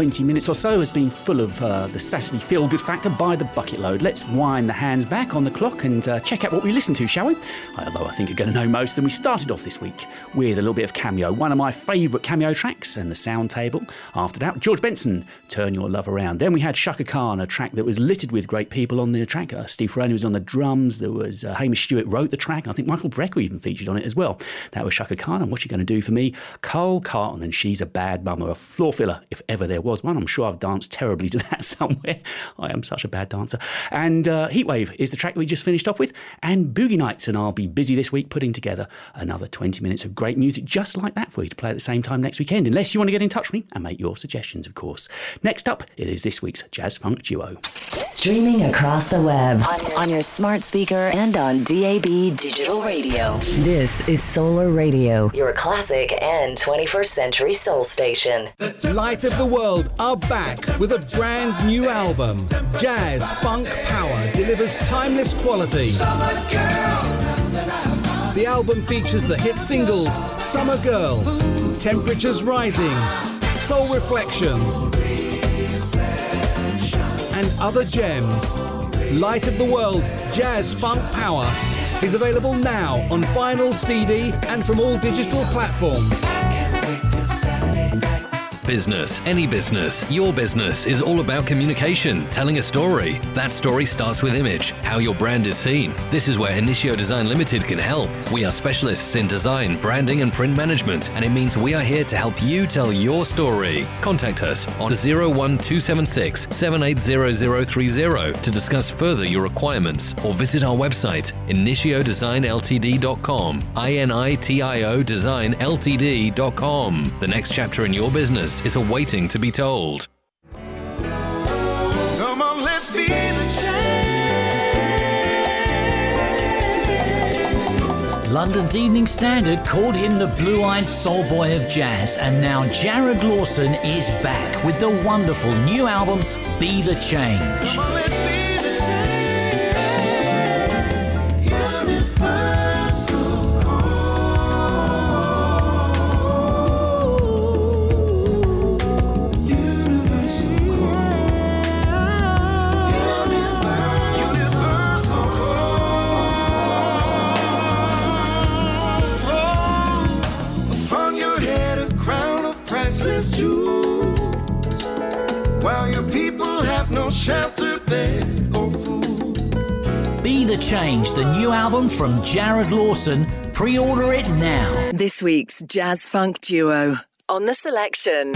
20 minutes or so has been full of uh, the Saturday feel good factor by the bucket load. Let's wind the hands back on the clock and uh, check out what we listened to, shall we? Although I think you're going to know most, and we started off this week with a little bit of cameo, one of my favourite cameo tracks, and the sound table. After that, George Benson, Turn Your Love Around. Then we had Chaka Khan, a track that was littered with great people on the track. Uh, Steve Ferrone was on the drums, there was uh, Hamish Stewart wrote the track, I think Michael Brecker even featured on it as well. That was Chaka Khan, and what you going to do for me? Carl Carlton, and she's a bad mum or a floor filler, if ever there was one. I'm sure I've danced terribly to <laughs> that somewhere. I am such a bad dancer. And uh, Heatwave is the track we just finished off with, and Boogie Nights. And I'll be busy this week putting together another 20 minutes of great music just like that for you to play at the same time next weekend, unless you want to get in touch with me and make your suggestions, of course. Next up, it is this week's Jazz Funk Duo. Streaming across the web on, on your smart speaker and on DAB digital radio. This is Solar Radio, your classic and 21st century soul station. Light of the World are back with a brand new album. Jazz Funk Power delivers timeless quality. The album features the hit singles Summer Girl, Temperatures Rising, Soul Reflections, and other gems. Light of the World Jazz Funk Power is available now on vinyl, CD, and from all digital platforms. Business, any business, your business is all about communication, telling a story. That story starts with image, how your brand is seen. This is where Initio Design Limited can help. We are specialists in design, branding, and print management, and it means we are here to help you tell your story. Contact us on 01276 780030 to discuss further your requirements or visit our website initiodesignltd.com. I N I T I O designltd.com. The next chapter in your business is awaiting to be told. Come on, let's be the London's Evening Standard called him the blue eyed soul boy of jazz, and now Jarrod Lawson is back with the wonderful new album, Be the Change. Change, the new album from Jarrod Lawson. Pre order it now. This week's jazz funk duo on the selection.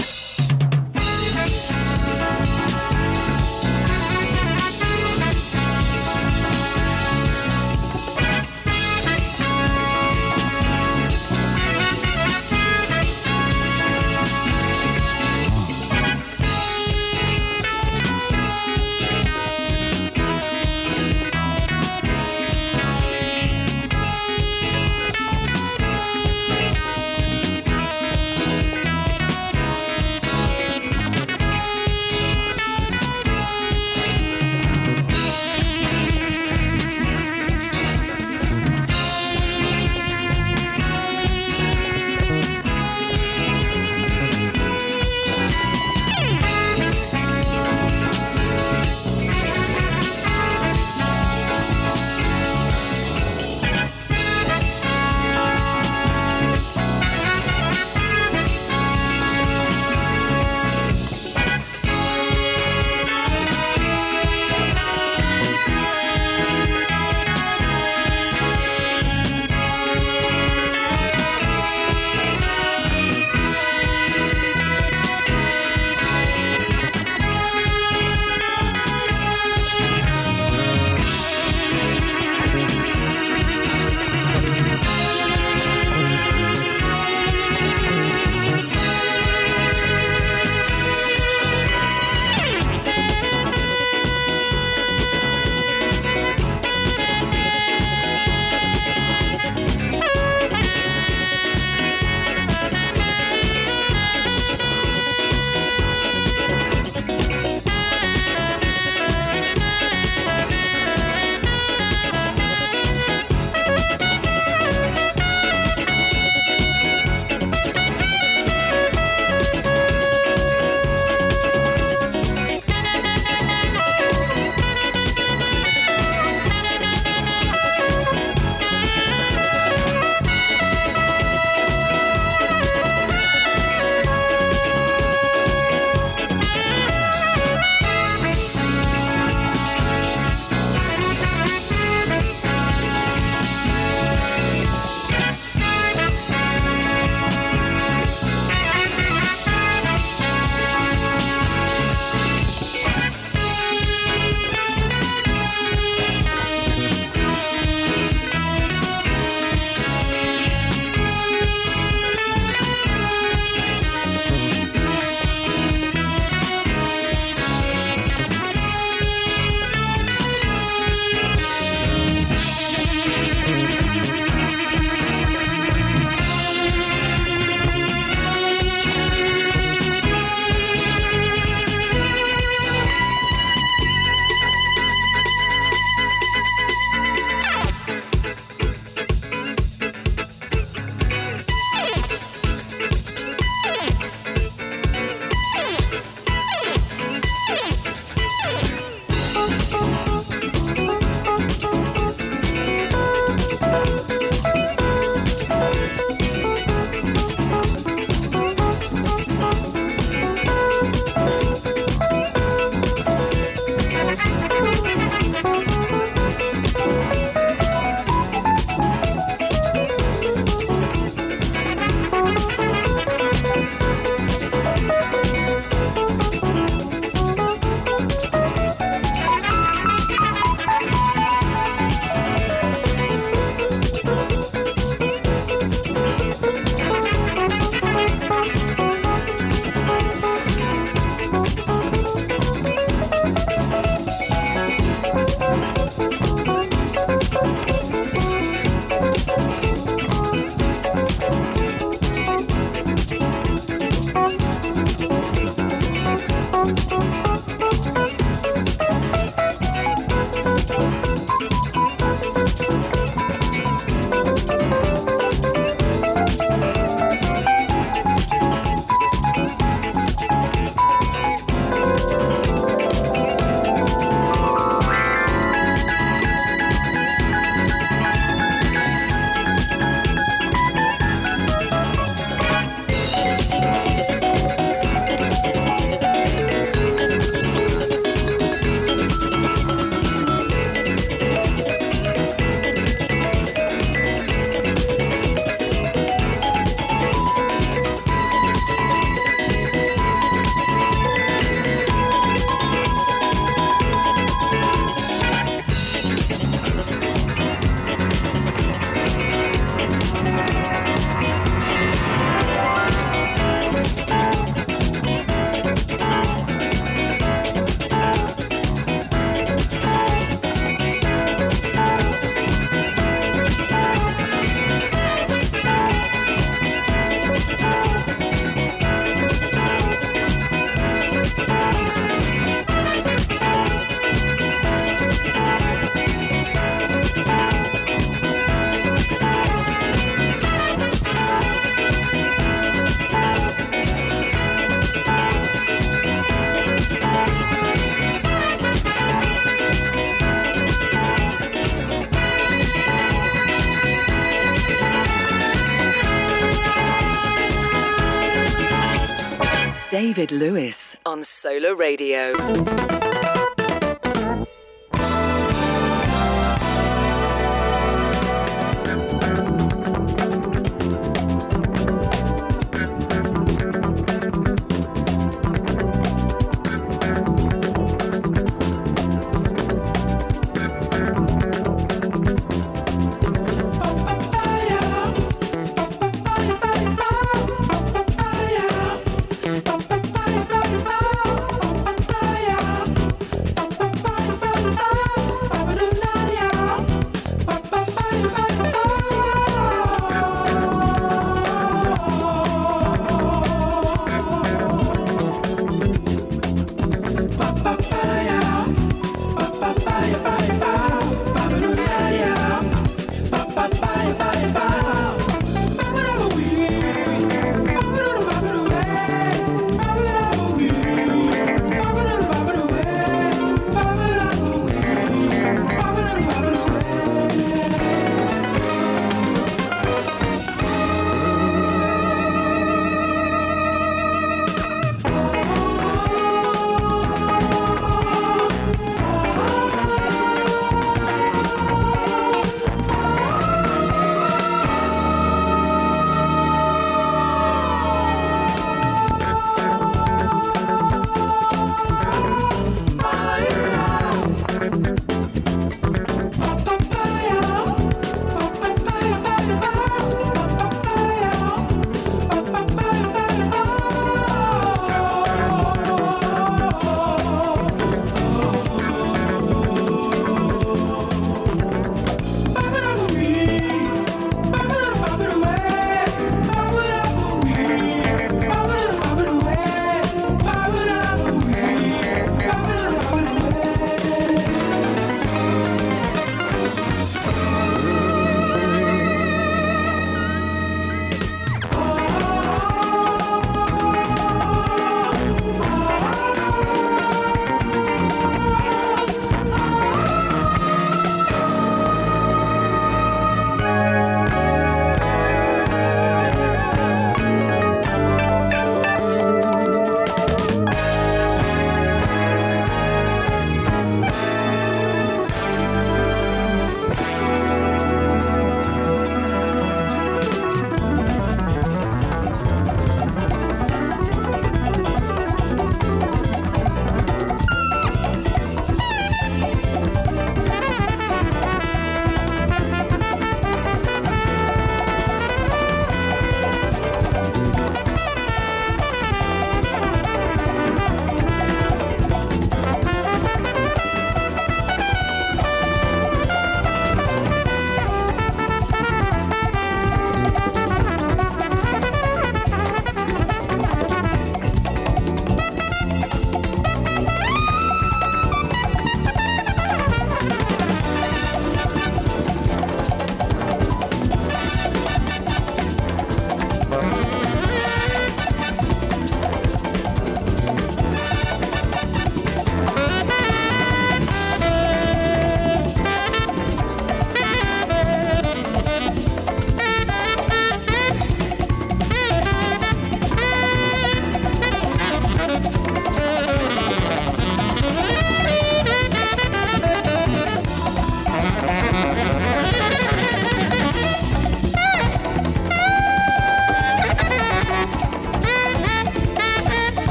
David Lewis on Solar Radio.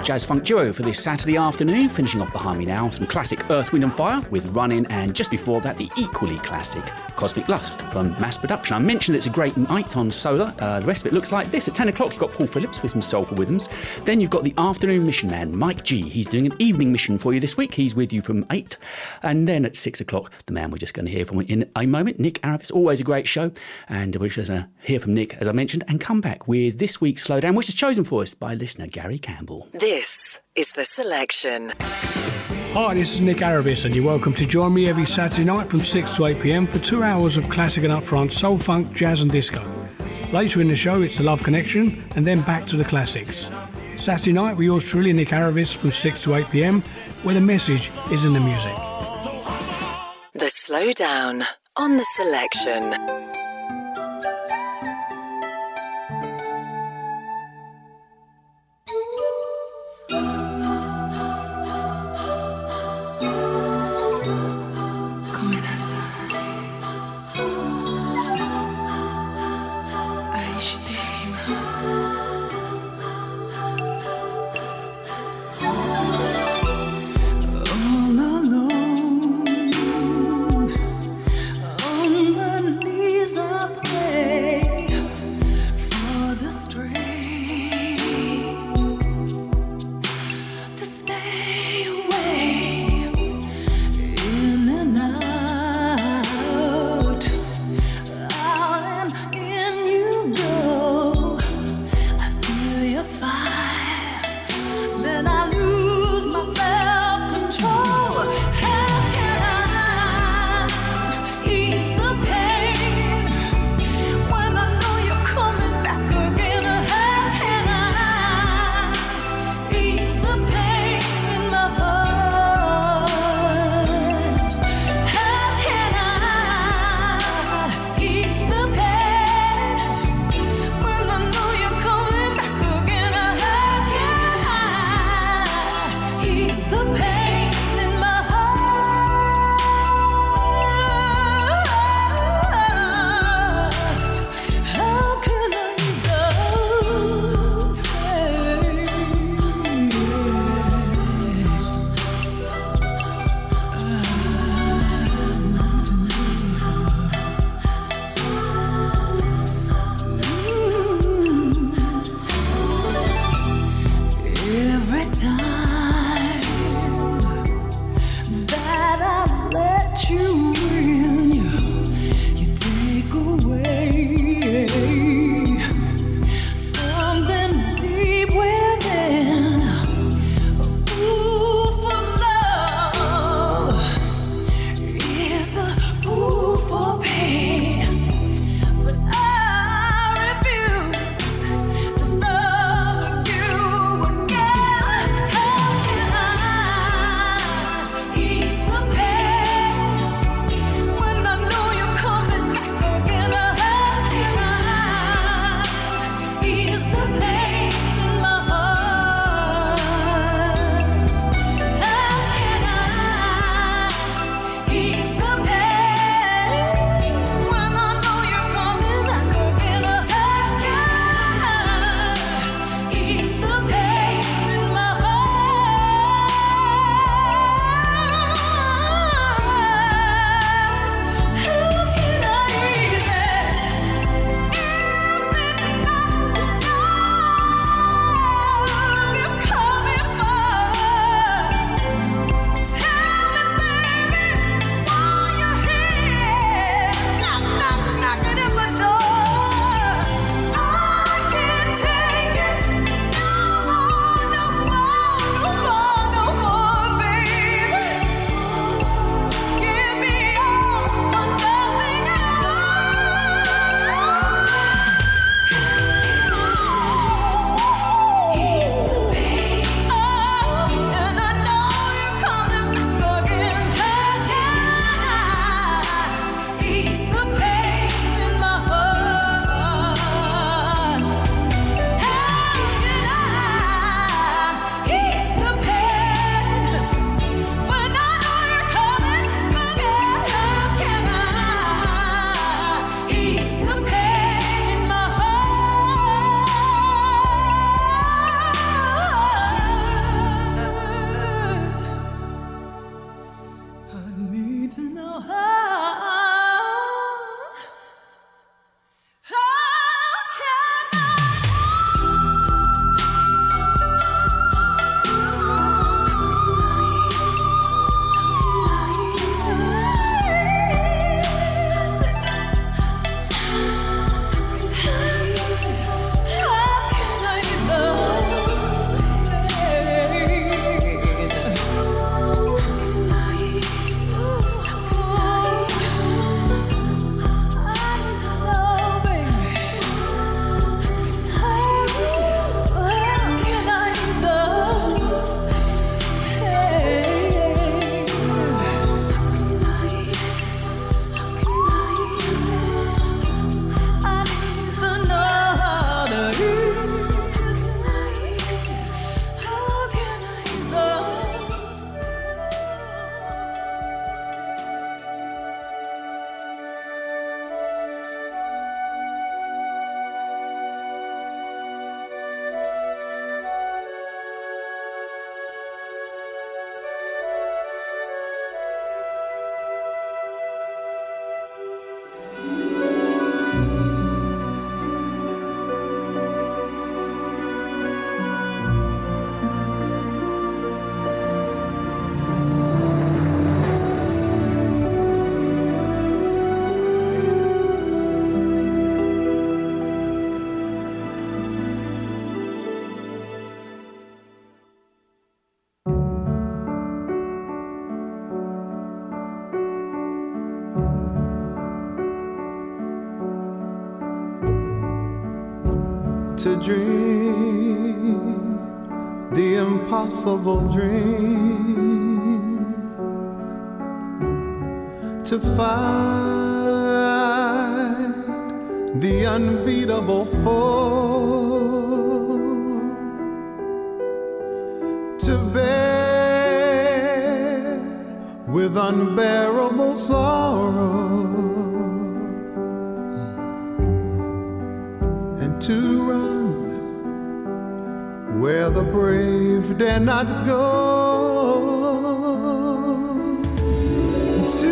Our jazz funk duo for this Saturday afternoon. Finishing off behind me now, some classic Earth, Wind and Fire with Running, and just before that, the equally classic Cosmic Lust from Mass Production. I mentioned it's a great night on Solar. Uh, the rest of it looks like this. At 10 o'clock, you've got Paul Phillips with some soulful rhythms. Then you've got the afternoon mission man, Mike G. He's doing an evening mission for you this week. He's with you from 8. And then at 6 o'clock, the man we're just going to hear from in a moment, Nick Aravis. Always a great show. And we're just going to hear from Nick, as I mentioned, and come back with this week's Slowdown, which is chosen for us by listener Gary Campbell. This is the selection. Hi, this is Nick Aravis, and you're welcome to join me every Saturday night from 6 to 8 pm for two hours of classic and upfront soul, funk, jazz, and disco. Later in the show, it's the Love Connection, and then back to the classics. Saturday night, with yours truly, Nick Aravis, from 6 to 8 pm, where the message is in the music. The slowdown on the selection. To dream the impossible dream to find the unbeatable foe to bear with unbearable sorrow and to the brave dare not go. To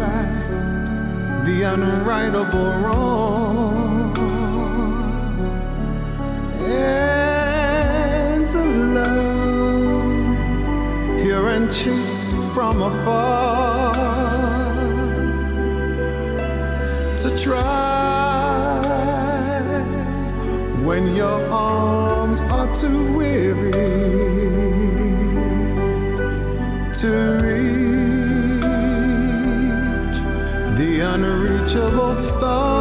right the unrightable wrong. And to love pure and chaste from afar. To try when your arms are too weary to reach the unreachable star.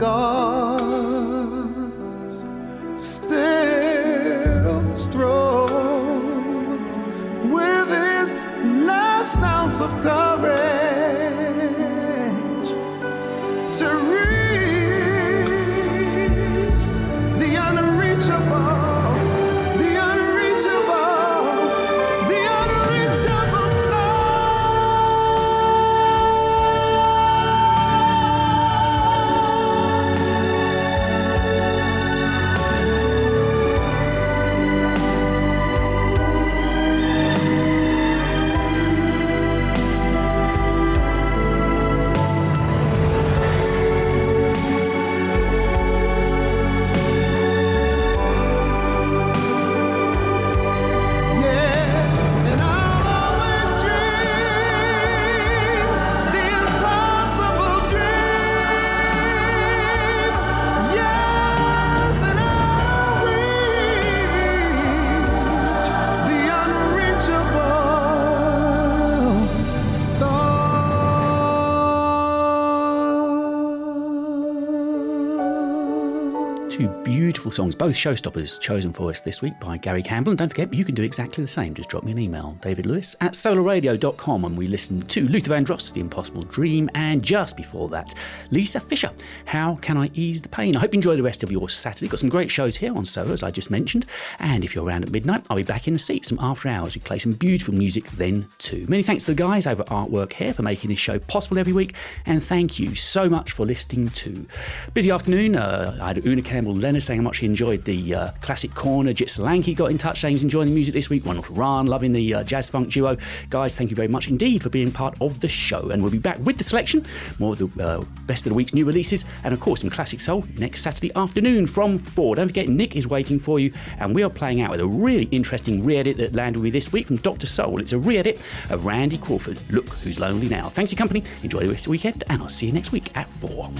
Covered songs, both showstoppers chosen for us this week by Gary Campbell. And don't forget, you can do exactly the same. Just drop me an email, David Lewis at solarradio.com. And we listened to Luther Vandross, The Impossible Dream. And just before that, Lisa Fischer, How Can I Ease the Pain? I hope you enjoy the rest of your Saturday. Got some great shows here on Solar, as I just mentioned. And if you're around at midnight, I'll be back in the seat, some after hours. We play some beautiful music then too. Many thanks to the guys over at Artwork Hair for making this show possible every week. And thank you so much for listening to. Busy afternoon. Uh, I had Una Campbell Leonard saying how much he enjoyed the uh, classic corner. Jit Solanke got in touch he's enjoying the music this week. Wonderful Ran, loving the uh, jazz funk duo. Guys, thank you very much indeed for being part of the show. And we'll be back with the selection, more of the uh, best of the week's new releases, and of course some classic soul next Saturday afternoon from 4. Don't forget, Nick is waiting for you, and we are playing out with a really interesting re edit that landed with me this week from Dr. Soul. It's a re edit of Randy Crawford. Look who's lonely now. Thanks for your company. Enjoy the rest of the weekend, and I'll see you next week at 4.